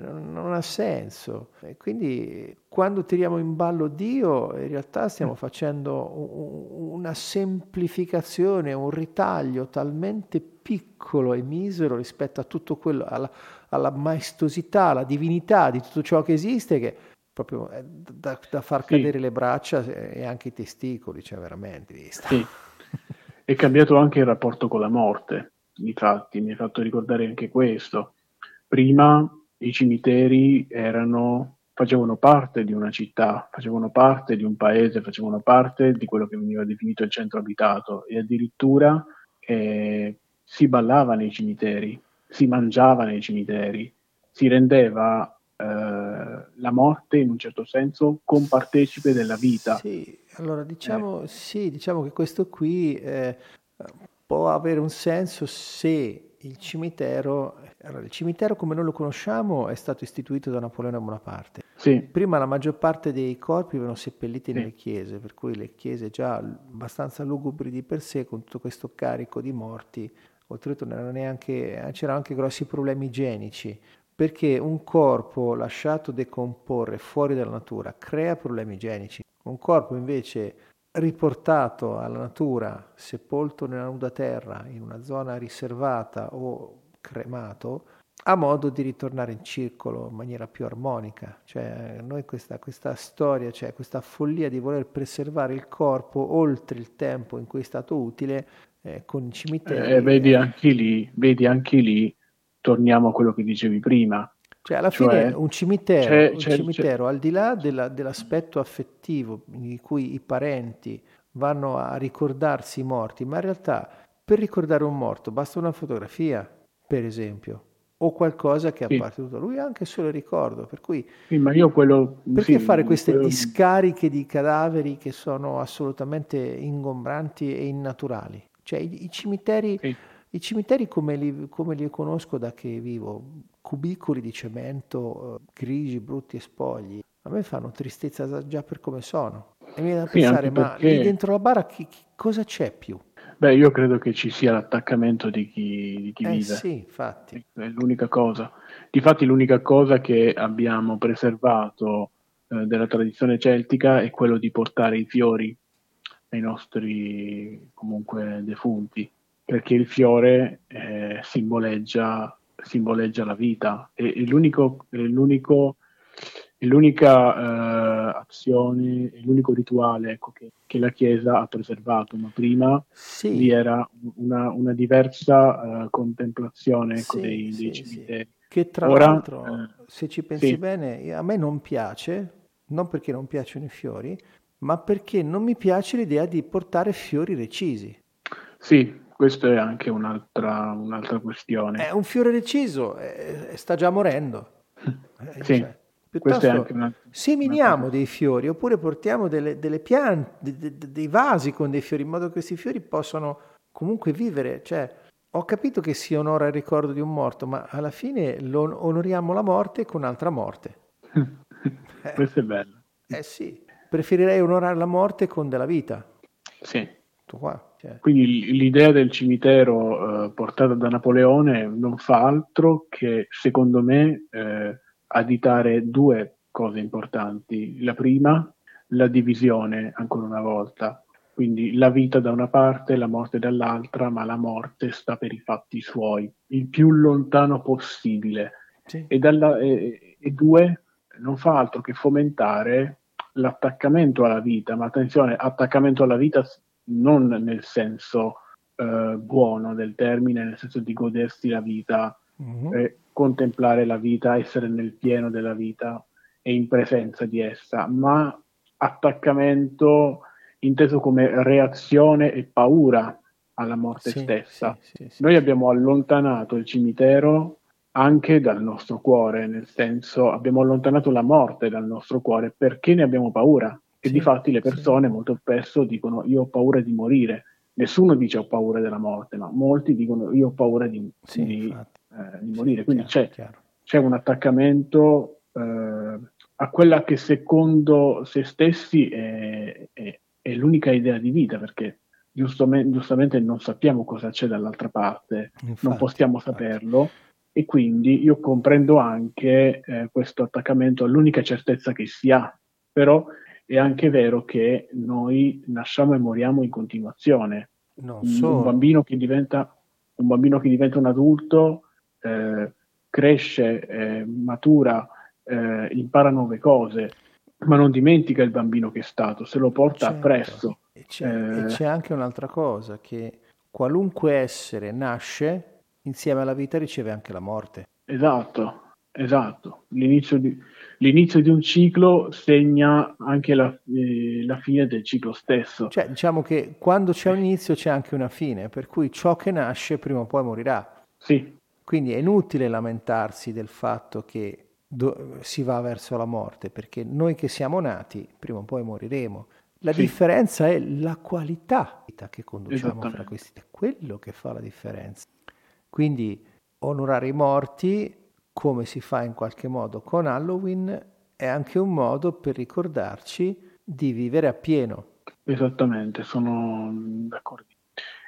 non, ha senso. E quindi quando tiriamo in ballo Dio, in realtà stiamo mm. facendo una semplificazione, un ritaglio talmente piccolo e misero rispetto a tutto quello, alla, alla maestosità, alla divinità di tutto ciò che esiste, che proprio è da, da far cadere sì. le braccia e anche i testicoli, cioè veramente. Sì. È cambiato anche il rapporto con la morte, infatti, mi hai fatto ricordare anche questo. Prima i cimiteri erano, facevano parte di una città, facevano parte di un paese, facevano parte di quello che veniva definito il centro abitato e addirittura eh, si ballava nei cimiteri, si mangiava nei cimiteri, si rendeva eh, la morte in un certo senso compartecipe della vita. Sì, allora diciamo, eh. sì, diciamo che questo qui eh, può avere un senso se il cimitero, allora, il cimitero come noi lo conosciamo è stato istituito da Napoleone Bonaparte. Sì. Prima la maggior parte dei corpi venivano seppelliti sì. nelle chiese, per cui le chiese già abbastanza lugubri di per sé, con tutto questo carico di morti, oltretutto neanche, c'erano anche grossi problemi igienici, perché un corpo lasciato decomporre fuori dalla natura crea problemi igienici. Un corpo invece riportato alla natura, sepolto nella nuda terra, in una zona riservata o cremato, ha modo di ritornare in circolo in maniera più armonica. Cioè, noi questa, questa storia, cioè questa follia di voler preservare il corpo oltre il tempo in cui è stato utile, eh, con i cimiteri... Eh, vedi, anche lì, vedi anche lì, torniamo a quello che dicevi prima, cioè, alla cioè, fine un cimitero, c'è, un c'è, cimitero c'è. al di là della, dell'aspetto affettivo in cui i parenti vanno a ricordarsi i morti, ma in realtà per ricordare un morto basta una fotografia, per esempio, o qualcosa che sì. appartenuto a lui, anche solo il ricordo. Per cui, sì, ma io quello, perché sì, fare queste quello... discariche di cadaveri che sono assolutamente ingombranti e innaturali? Cioè, i, i cimiteri, i cimiteri come li, come li conosco da che vivo, cubicoli di cemento eh, grigi, brutti e spogli, a me fanno tristezza già per come sono. E mi viene da sì, pensare, ma lì dentro la bara chi, chi, cosa c'è più? Beh, io credo che ci sia l'attaccamento di chi, di chi eh, vive. Sì, infatti. È l'unica cosa. Difatti l'unica cosa che abbiamo preservato eh, della tradizione celtica è quello di portare i fiori ai nostri comunque defunti, perché il fiore eh, simboleggia, simboleggia, la vita e, e l'unico, l'unico l'unica eh, azione, l'unico rituale ecco, che, che, la Chiesa ha preservato, ma prima sì. vi era una, una diversa uh, contemplazione ecco, sì, dei, sì, dei cimiteri. Che tra Ora, l'altro, eh, se ci pensi bene, a me non piace, non perché non piacciono i fiori, ma perché non mi piace l'idea di portare fiori recisi. Sì, questa è anche un'altra, un'altra questione. È un fiore reciso, eh, sta già morendo. <laughs> Eh, sì. Cioè, Piuttosto una, seminiamo una... dei fiori oppure portiamo delle, delle piante, de, de, dei vasi con dei fiori in modo che questi fiori possano comunque vivere. Cioè, ho capito che si onora il ricordo di un morto, ma alla fine lo onoriamo la morte con un'altra morte. eh, <laughs> Questo è bello. Eh sì, preferirei onorare la morte con della vita. Sì. Qua, cioè. Quindi l'idea del cimitero eh, portata da Napoleone non fa altro che, secondo me, eh, additare due cose importanti. La prima, la divisione, ancora una volta. Quindi la vita da una parte, la morte dall'altra, ma la morte sta per i fatti suoi, il più lontano possibile. Sì. E, dalla, e, e due, non fa altro che fomentare l'attaccamento alla vita, ma attenzione, attaccamento alla vita non nel senso eh, buono del termine, nel senso di godersi la vita, mm-hmm. eh, contemplare la vita, essere nel pieno della vita e in presenza di essa, ma attaccamento inteso come reazione e paura alla morte sì, stessa. Sì, sì, Noi abbiamo allontanato il cimitero anche dal nostro cuore, nel senso abbiamo allontanato la morte dal nostro cuore perché ne abbiamo paura. E di fatti le persone molto spesso dicono io ho paura di morire. Nessuno dice ho paura della morte, ma molti dicono io ho paura di, di, eh, di morire. Quindi chiaro, c'è, chiaro. c'è, un attaccamento eh, a quella che secondo se stessi è, è, è l'unica idea di vita, perché giustamente, giustamente, non sappiamo cosa c'è dall'altra parte, infatti, non possiamo infatti. saperlo. E quindi io comprendo anche eh, questo attaccamento all'unica certezza che si ha, però è anche vero che noi nasciamo e moriamo in continuazione. So. Un, bambino che diventa, un bambino che diventa un adulto eh, cresce, eh, matura, eh, impara nuove cose, ma non dimentica il bambino che è stato, se lo porta certo. appresso. E c'è, e eh, c'è anche un'altra cosa, che qualunque essere nasce, insieme alla vita riceve anche la morte. Esatto, esatto. L'inizio di, l'inizio di un ciclo segna anche la, eh, la, fine del ciclo stesso. Cioè, diciamo che quando c'è un inizio c'è anche una fine, per cui ciò che nasce prima o poi morirà. Sì, quindi è inutile lamentarsi del fatto che do- si va verso la morte, perché noi che siamo nati, prima o poi moriremo. La sì. differenza è la qualità che conduciamo fra questi, è quello che fa la differenza. Quindi onorare i morti, come si fa in qualche modo con Halloween, è anche un modo per ricordarci di vivere appieno. Esattamente, sono d'accordo.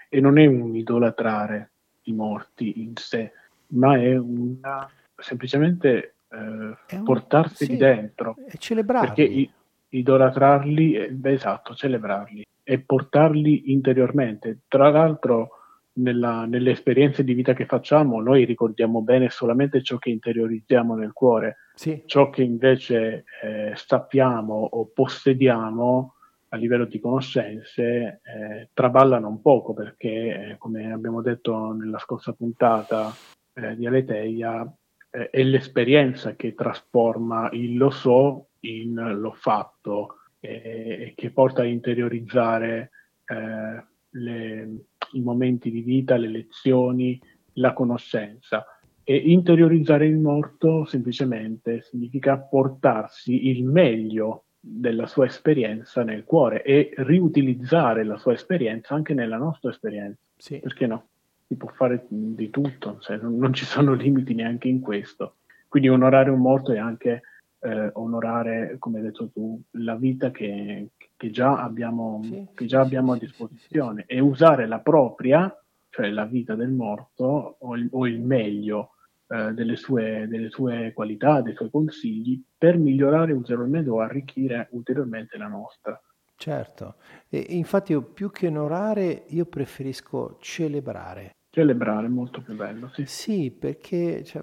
E non è un idolatrare i morti in sé, ma è una semplicemente eh, un, portarseli sì, dentro e celebrarli. Perché i, idolatrarli, eh, beh, esatto, celebrarli e portarli interiormente. Tra l'altro, nella, nelle esperienze di vita che facciamo, noi ricordiamo bene solamente ciò che interiorizziamo nel cuore, sì. ciò che invece eh, sappiamo o possediamo a livello di conoscenze eh, traballano un poco perché, eh, come abbiamo detto nella scorsa puntata, eh, di Aleteia eh, è l'esperienza che trasforma il lo so in l'ho fatto e che porta a interiorizzare eh, le, i momenti di vita, le lezioni, la conoscenza. E interiorizzare il morto semplicemente significa portarsi il meglio della sua esperienza nel cuore e riutilizzare la sua esperienza anche nella nostra esperienza. Sì. Perché no? si può fare di tutto, cioè, non, non, ci sono <laughs> limiti neanche in questo. Quindi onorare un morto è anche eh, onorare, come hai detto tu, la vita che, che già abbiamo, sì, che già sì, abbiamo sì, a disposizione e usare la propria, cioè la vita del morto o il, o il meglio eh, delle, sue, delle, sue, qualità, dei suoi consigli per migliorare ulteriormente o arricchire ulteriormente la nostra. Certo, e infatti io più che onorare io preferisco celebrare. Celebrare è molto più bello, sì. Sì, perché cioè,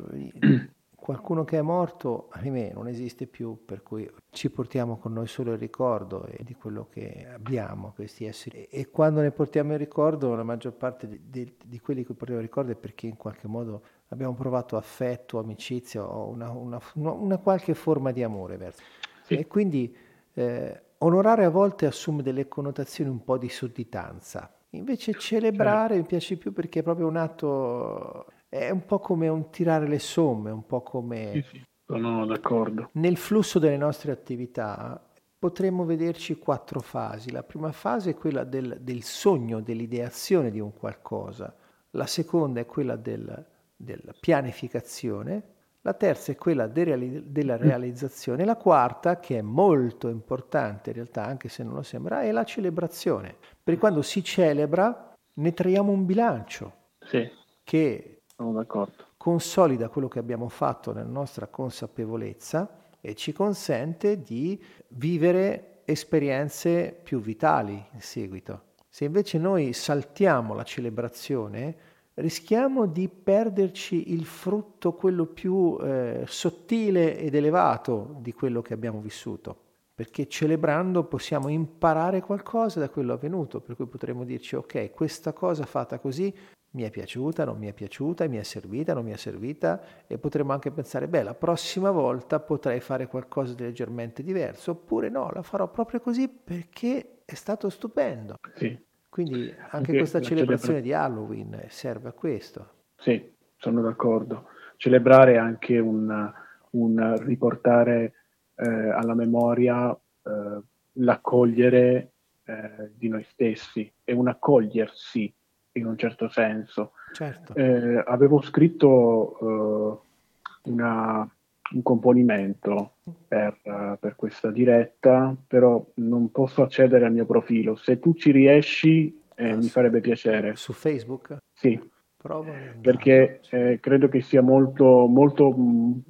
qualcuno che è morto, ahimè, non esiste più, per cui ci portiamo con noi solo il ricordo di quello che abbiamo, questi esseri. E quando ne portiamo il ricordo, la maggior parte di, di, di quelli che portiamo il ricordo è perché in qualche modo abbiamo provato affetto, amicizia o una, una, una qualche forma di amore verso. Sì. E quindi eh, onorare a volte assume delle connotazioni un po' di sudditanza. Invece celebrare certo. mi piace più perché è proprio un atto è un po' come un tirare le somme, un po' come... Sì, sì, sono d'accordo. Nel flusso delle nostre attività potremmo vederci quattro fasi. La prima fase è quella del, del sogno, dell'ideazione di un qualcosa. La seconda è quella del, della pianificazione. La terza è quella de, della realizzazione. La quarta, che è molto importante in realtà, anche se non lo sembra, è la celebrazione. Perché quando si celebra ne traiamo un bilancio. Sì. Che sono d'accordo. Consolida quello che abbiamo fatto nella nostra consapevolezza e ci consente di vivere esperienze più vitali in seguito. Se invece noi saltiamo la celebrazione, rischiamo di perderci il frutto, quello più eh, sottile ed elevato di quello che abbiamo vissuto. Perché celebrando possiamo imparare qualcosa da quello avvenuto, per cui potremmo dirci ok, questa cosa fatta così mi è piaciuta, non mi è piaciuta, mi è servita, non mi è servita e potremmo anche pensare, beh, la prossima volta potrei fare qualcosa di leggermente diverso, oppure no, la farò proprio così perché è stato stupendo. Sì. Quindi anche, anche questa celebrazione celebra... di Halloween serve a questo. Sì, sono d'accordo. Celebrare è anche un, un riportare eh, alla memoria eh, l'accogliere eh, di noi stessi e un accogliersi in un certo senso. Certo. Eh, avevo scritto uh, una, un componimento per, uh, per, questa diretta, però non posso accedere al mio profilo. Se tu ci riesci, eh, mi farebbe piacere. Su Facebook? Sì. Prova Perché eh, credo che sia molto, molto mh,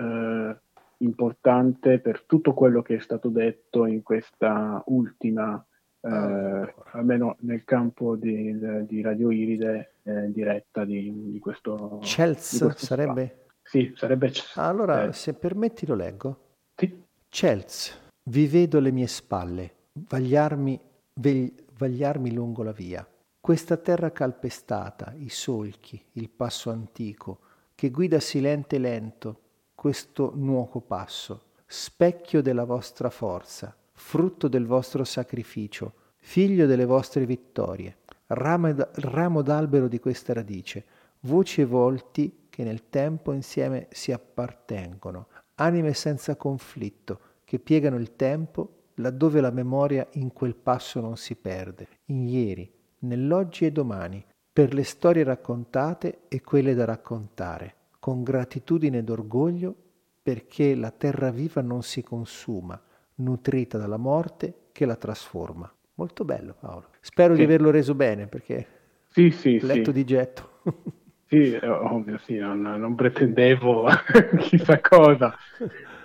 mm, importante per tutto quello che è stato detto in questa ultima eh, almeno nel campo di, di Radio Iride eh, diretta di, di questo Chels di questo sarebbe? Spazio. Sì, sarebbe Allora, eh. se permetti lo leggo. Sì. Chels, vi vedo le mie spalle, vagliarmi, vegli, vagliarmi lungo la via. Questa terra calpestata, i solchi, il passo antico, che guida silente e lento questo nuovo passo, specchio della vostra forza, frutto del vostro sacrificio, figlio delle vostre vittorie, ramo, d'albero di questa radice, voci e volti che nel tempo insieme si appartengono, anime senza conflitto, che piegano il tempo laddove la memoria in quel passo non si perde, in ieri, nell'oggi e domani, per le storie raccontate e quelle da raccontare, con gratitudine ed orgoglio perché la terra viva non si consuma, nutrita dalla morte che la trasforma. Molto bello Paolo. Spero sì. di averlo reso bene perché sì, sì, letto sì. di getto. <laughs> sì, ovvio, sì, non, non pretendevo <laughs> chissà cosa.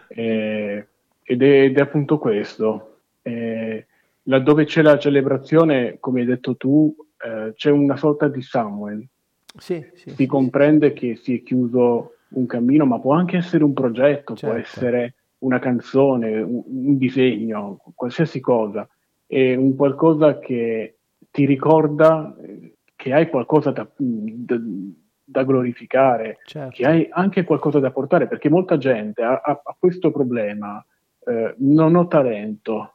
Eh, ed, è, ed, è, appunto questo. Eh, laddove c'è la celebrazione, come hai detto tu, eh, c'è una sorta di Samuel. Sì, sì, si comprende che si è chiuso un cammino, ma può anche essere un progetto, certo. può essere una canzone, un, un disegno, qualsiasi cosa, è un qualcosa che ti ricorda che hai qualcosa da, da, da glorificare, certo. che hai anche qualcosa da portare, perché molta gente ha, ha, ha questo problema, eh, non ho talento,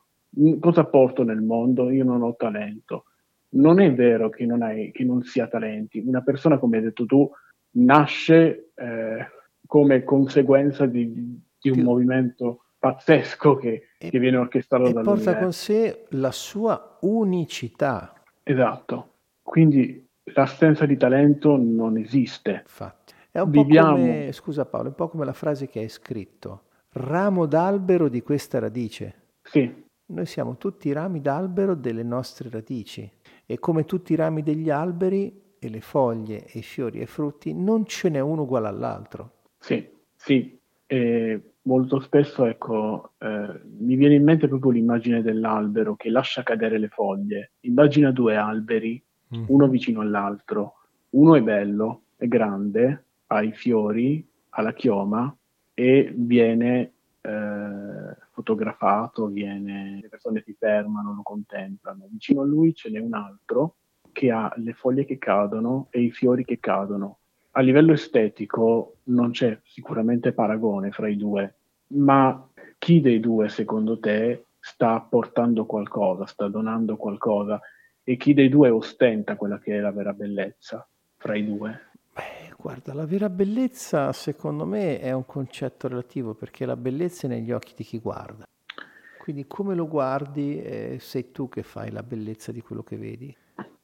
cosa porto nel mondo? Io non ho talento. Non è vero che non, hai, che non sia talenti, una persona, come hai detto tu, nasce eh, come conseguenza di, di un più, movimento pazzesco che, e, che viene orchestrato e porta con sé la sua unicità. Esatto, quindi l'assenza di talento non esiste. Infatti. È un Viviamo... po' come, scusa Paolo, è un po' come la frase che hai scritto, ramo d'albero di questa radice. Sì. Noi siamo tutti rami d'albero delle nostre radici e come tutti i rami degli alberi e le foglie e i fiori e i frutti non ce n'è uno uguale all'altro. Sì, sì. E molto spesso, ecco, eh, mi viene in mente proprio l'immagine dell'albero che lascia cadere le foglie. Immagina due alberi, mm. uno vicino all'altro. Uno è bello, è grande, ha i fiori, ha la chioma e viene eh, fotografato, viene, le persone si fermano, lo contemplano. Vicino a lui ce n'è un altro che ha le foglie che cadono e i fiori che cadono. A livello estetico non c'è sicuramente paragone fra i due, ma chi dei due secondo te sta portando qualcosa, sta donando qualcosa e chi dei due ostenta quella che è la vera bellezza fra i due? Beh, guarda, la vera bellezza secondo me è un concetto relativo perché la bellezza è negli occhi di chi guarda. Quindi come lo guardi eh, sei tu che fai la bellezza di quello che vedi.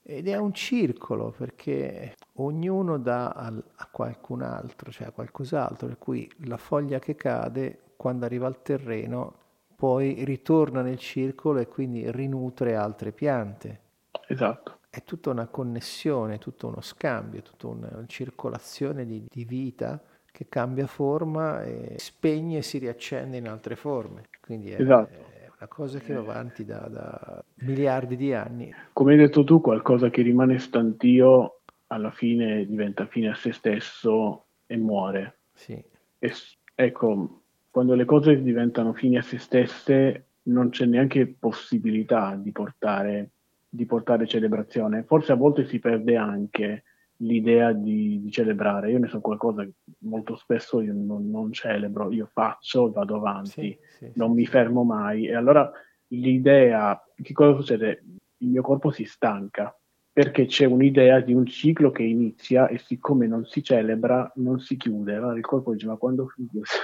Ed è un circolo perché ognuno dà al, a qualcun altro, cioè a qualcos'altro, per cui la foglia che cade quando arriva al terreno poi ritorna nel circolo e quindi rinutre altre piante. Esatto. È tutta una connessione, tutto uno scambio, tutta una circolazione di, di vita che cambia forma e spegne e si riaccende in altre forme. Quindi è, esatto. è una cosa che va avanti da, da, miliardi di anni. Come hai detto tu, qualcosa che rimane stantio alla fine diventa fine a se stesso e muore. Sì. E, ecco, quando le cose diventano fini a se stesse non c'è neanche possibilità di portare, di portare celebrazione. Forse a volte si perde anche l'idea di, di, celebrare. Io ne so qualcosa che molto spesso io non, non celebro, io faccio, vado avanti, sì, sì, non sì, mi fermo mai. E allora l'idea, che cosa succede? Il mio corpo si stanca perché c'è un'idea di un ciclo che inizia e siccome non si celebra non si chiude. Allora il corpo dice ma quando finisce?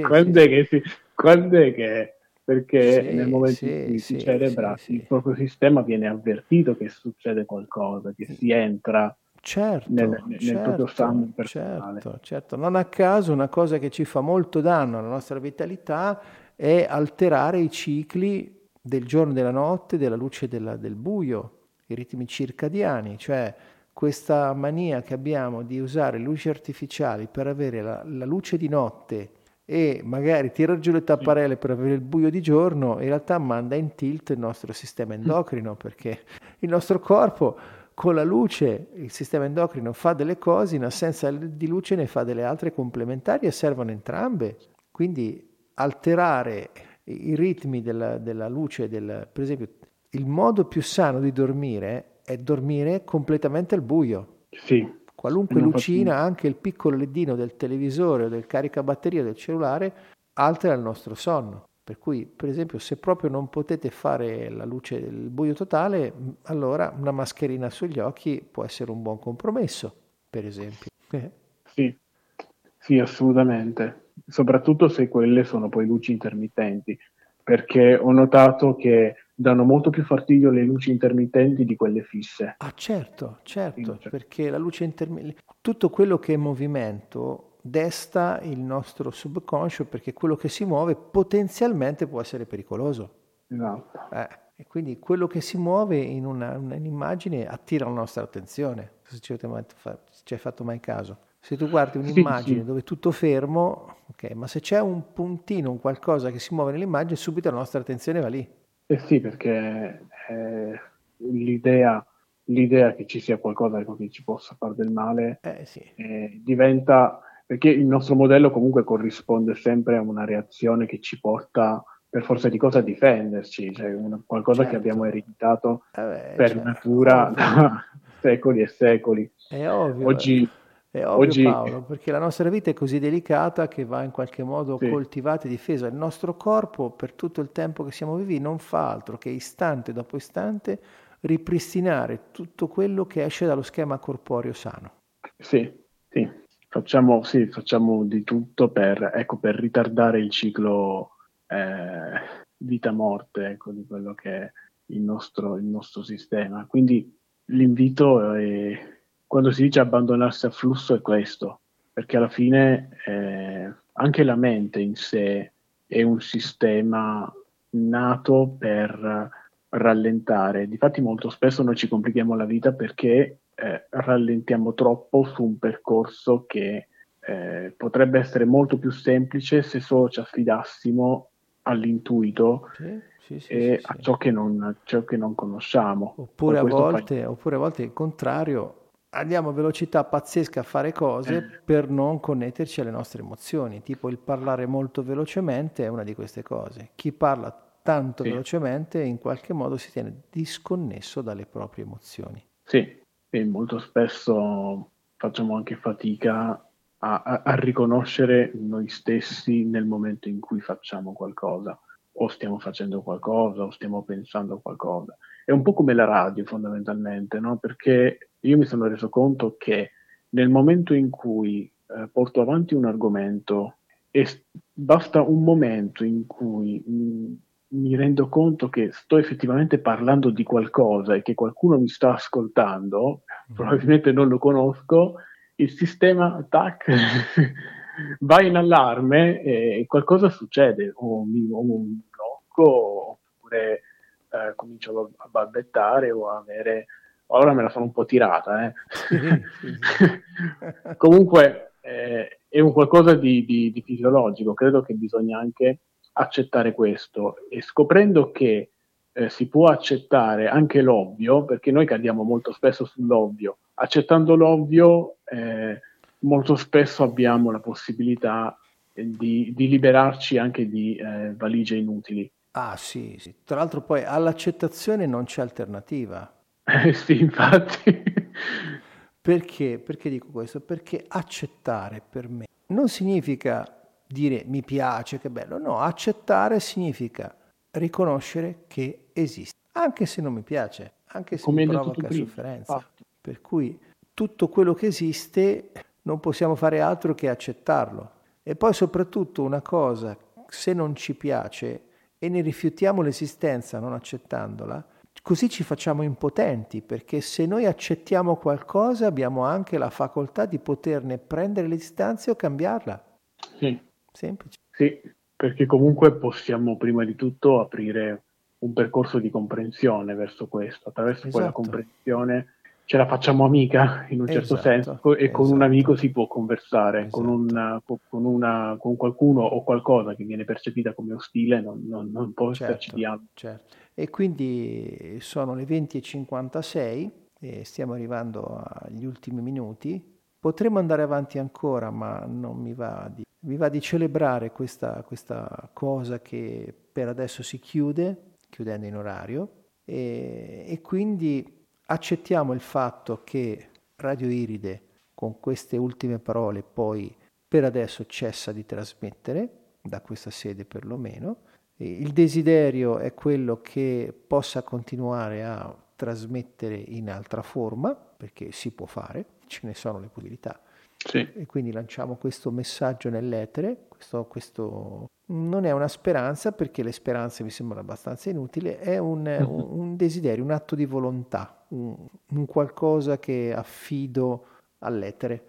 <laughs> Quando, è che quando è che... Perché sì, nel momento sì, in cui si celebra il proprio sistema viene avvertito che succede qualcosa, che si entra certo, nel, nel certo, proprio sangue personale. Certo, certo. Non a caso una cosa che ci fa molto danno alla nostra vitalità è alterare i cicli del giorno e della notte, della luce e della, del buio i ritmi circadiani, cioè questa mania che abbiamo di usare luci artificiali per avere la, la luce di notte e magari tirar giù le tapparelle per avere il buio di giorno, in realtà manda in tilt il nostro sistema endocrino perché il nostro corpo con la luce, il sistema endocrino fa delle cose, in assenza di luce ne fa delle altre complementari e servono entrambe. Quindi alterare i ritmi della, della luce, del, per esempio il modo più sano di dormire è dormire completamente al buio. Sì. Qualunque lucina, anche il piccolo ledino del televisore o del caricabatteria del cellulare, altera il nostro sonno. Per cui, per esempio, se proprio non potete fare la luce del buio totale, allora una mascherina sugli occhi può essere un buon compromesso, per esempio. <laughs> Sì, sì, assolutamente. Soprattutto se quelle sono poi luci intermittenti, perché ho notato che danno molto più fastidio le luci intermittenti di quelle fisse. Ah certo, certo, sì, perché la luce intermittente, tutto quello che è movimento desta il nostro subconscio perché quello che si muove potenzialmente può essere pericoloso. Esatto. Eh, e quindi quello che si muove in una, un'immagine attira la nostra attenzione, se ci, ci hai fatto mai caso. Se tu guardi un'immagine sì, sì. dove è tutto fermo, ok, ma se c'è un puntino, un qualcosa che si muove nell'immagine, subito la nostra attenzione va lì. Eh sì, perché eh, l'idea, l'idea, che ci sia qualcosa che ci possa fare del male eh, sì. eh, diventa perché il nostro modello comunque corrisponde sempre a una reazione che ci porta per forza di cosa a difenderci, cioè una, qualcosa certo. che abbiamo ereditato eh beh, per certo. natura da <laughs> secoli e secoli. È ovvio. Oggi, è ovvio Oggi... Paolo, perché la nostra vita è così delicata che va in qualche modo sì. coltivata e difesa. Il nostro corpo, per tutto il tempo che siamo vivi, non fa altro che istante dopo istante ripristinare tutto quello che esce dallo schema corporeo sano. Sì, sì. Facciamo, sì, facciamo di tutto per, ecco, per ritardare il ciclo eh, vita-morte ecco, di quello che è il nostro, il nostro sistema. Quindi l'invito è quando si dice abbandonarsi al flusso è questo, perché alla fine eh, anche la mente in sé è un sistema nato per rallentare. Difatti molto spesso noi ci complichiamo la vita perché eh, rallentiamo troppo su un percorso che eh, potrebbe essere molto più semplice se solo ci affidassimo all'intuito sì, sì, sì, e a ciò che, non, ciò, che non, conosciamo. Oppure a, volte, oppure a volte il contrario, andiamo a velocità pazzesca a fare cose eh. per non connetterci alle nostre emozioni, tipo il parlare molto velocemente è una di queste cose. Chi parla tanto sì. velocemente in qualche modo si tiene disconnesso dalle proprie emozioni. Sì, e molto spesso facciamo anche fatica a, a, a riconoscere noi stessi nel momento in cui facciamo qualcosa o stiamo facendo qualcosa o stiamo pensando qualcosa. È un po' come la radio fondamentalmente, no? perché io mi sono reso conto che nel momento in cui eh, porto avanti un argomento e basta un momento in cui mh, mi rendo conto che sto effettivamente parlando di qualcosa e che qualcuno mi sta ascoltando, mm. probabilmente non lo conosco, il sistema tac, <laughs> va in allarme e qualcosa succede, o mi o un blocco, oppure eh, comincio a balbettare o a avere... Ora me la sono un po' tirata, eh. <laughs> <laughs> Comunque eh, è un qualcosa di, di, di fisiologico, credo che bisogna anche accettare questo e scoprendo che eh, si può accettare anche l'ovvio, perché noi cadiamo molto spesso sull'ovvio, accettando l'ovvio eh, molto spesso abbiamo la possibilità di, di liberarci anche di eh, valigie inutili. Ah sì, sì, tra l'altro poi all'accettazione non c'è alternativa. Eh <laughs> sì, infatti. Perché? Perché dico questo? Perché accettare per me non significa dire mi piace, che bello, no, accettare significa riconoscere che esiste, anche se non mi piace, anche se Come mi provoca sofferenza. Ah. Per cui tutto quello che esiste non possiamo fare altro che accettarlo. E poi soprattutto una cosa, se non ci piace e ne rifiutiamo l'esistenza non accettandola, così ci facciamo impotenti, perché se noi accettiamo qualcosa abbiamo anche la facoltà di poterne prendere le distanze o cambiarla. Sì. Semplice. Sì, perché comunque possiamo prima di tutto aprire un percorso di comprensione verso questo, attraverso esatto. quella comprensione ce la facciamo amica in un certo esatto, senso e con un amico si può conversare, esatto. con, una, con, una, con, qualcuno o qualcosa che viene percepita come ostile non, non, non può certo, esserci dialogo. Certo. E quindi sono le 20.56 e stiamo arrivando agli ultimi minuti. Potremmo andare avanti ancora, ma non mi va di, mi va di celebrare questa, questa cosa che per adesso si chiude, chiudendo in orario, e, e quindi accettiamo il fatto che Radio Iride con queste ultime parole poi per adesso cessa di trasmettere, da questa sede perlomeno. Il desiderio è quello che possa continuare a trasmettere in altra forma, perché si può fare, ce ne sono le possibilità. Sì. E quindi lanciamo questo messaggio nell'etere, questo, questo non è una speranza perché le speranze mi sembrano abbastanza inutili, è un, <laughs> un, un desiderio, un atto di volontà, un, un qualcosa che affido all'etere,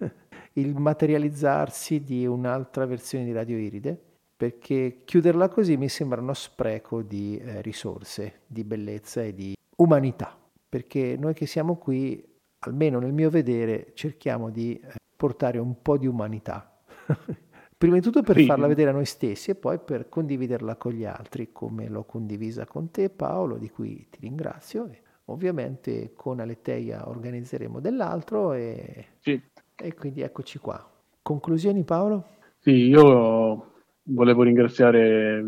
<laughs> il materializzarsi di un'altra versione di Radio Iride, perché chiuderla così mi sembra uno spreco di eh, risorse, di bellezza e di umanità, perché noi che siamo qui, almeno nel mio vedere, cerchiamo di eh, portare un po' di umanità <laughs> Prima di tutto per sì. farla vedere a noi stessi e poi per condividerla con gli altri, come l'ho condivisa con te Paolo, di cui ti ringrazio. E ovviamente con Aleteia organizzeremo dell'altro e, sì. e quindi eccoci qua. Conclusioni Paolo? Sì, io volevo ringraziare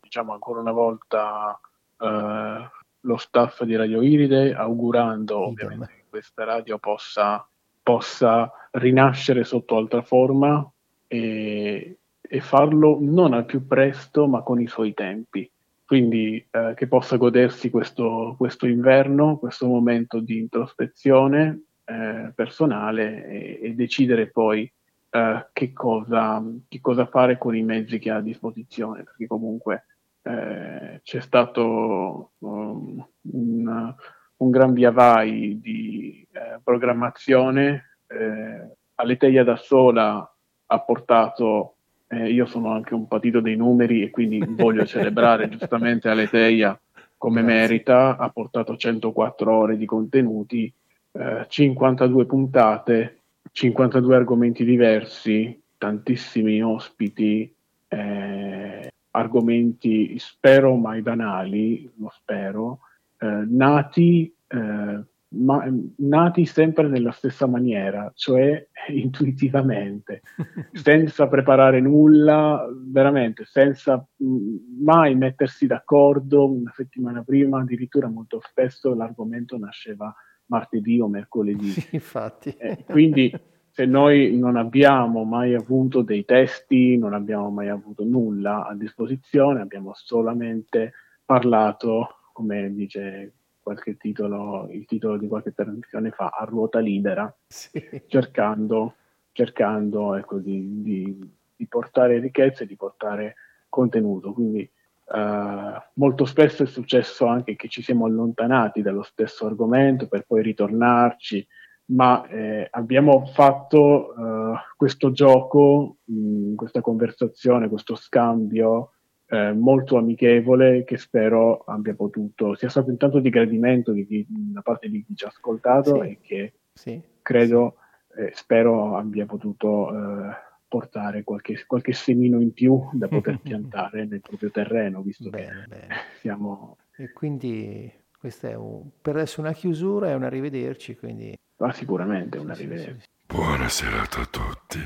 diciamo ancora una volta eh, lo staff di Radio Iride, augurando Idem. ovviamente che questa radio possa, possa rinascere sotto altra forma, e, e, farlo non al più presto ma con i suoi tempi. Quindi eh, che possa godersi questo, questo, inverno, questo momento di introspezione eh, personale e, e, decidere poi eh, che, cosa, che, cosa, fare con i mezzi che ha a disposizione, perché comunque eh, c'è stato um, un, un, gran via vai di eh, programmazione. Eh, Aleteia da sola ha portato, eh, io sono anche un patito dei numeri e quindi voglio <laughs> celebrare giustamente Aleteia come Grazie. merita, ha portato 104 ore di contenuti, eh, 52 puntate, 52 argomenti diversi, tantissimi ospiti, eh, argomenti spero mai banali, lo spero, eh, nati eh, ma, nati sempre nella stessa maniera, cioè <laughs> intuitivamente, <laughs> senza preparare nulla, veramente, senza mh, mai mettersi d'accordo una settimana prima, addirittura molto spesso l'argomento nasceva martedì o mercoledì. Sì, infatti. Eh, quindi se noi non abbiamo mai avuto dei testi, non abbiamo mai avuto nulla a disposizione, abbiamo solamente parlato, come dice qualche titolo, il titolo di qualche trasmissione fa, a ruota libera, sì. <laughs> cercando, cercando ecco, di, di, di, portare ricchezza e di portare contenuto. Quindi Uh, molto spesso è successo anche che ci siamo allontanati dallo stesso argomento per poi ritornarci, ma eh, abbiamo fatto uh, questo gioco, mh, questa conversazione, questo scambio eh, molto amichevole che spero abbia potuto sia stato intanto di gradimento di chi, da parte di chi ci ha ascoltato sì. e che sì. credo eh, spero abbia potuto eh, portare qualche, qualche, semino in più da poter <laughs> piantare nel proprio terreno visto bene, che bene. siamo e quindi questa è un, per adesso una chiusura e un arrivederci quindi ah, sicuramente un arrivederci buona serata a tutti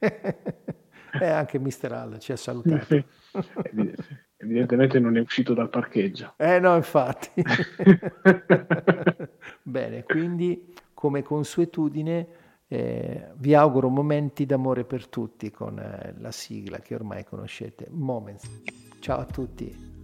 <laughs> E anche Mister Hall ci ha salutato. Evidentemente non è uscito dal parcheggio. Eh no, infatti. <laughs> Bene, quindi come consuetudine eh, vi auguro momenti d'amore per tutti con eh, la sigla che ormai conoscete, Moments. Ciao a tutti.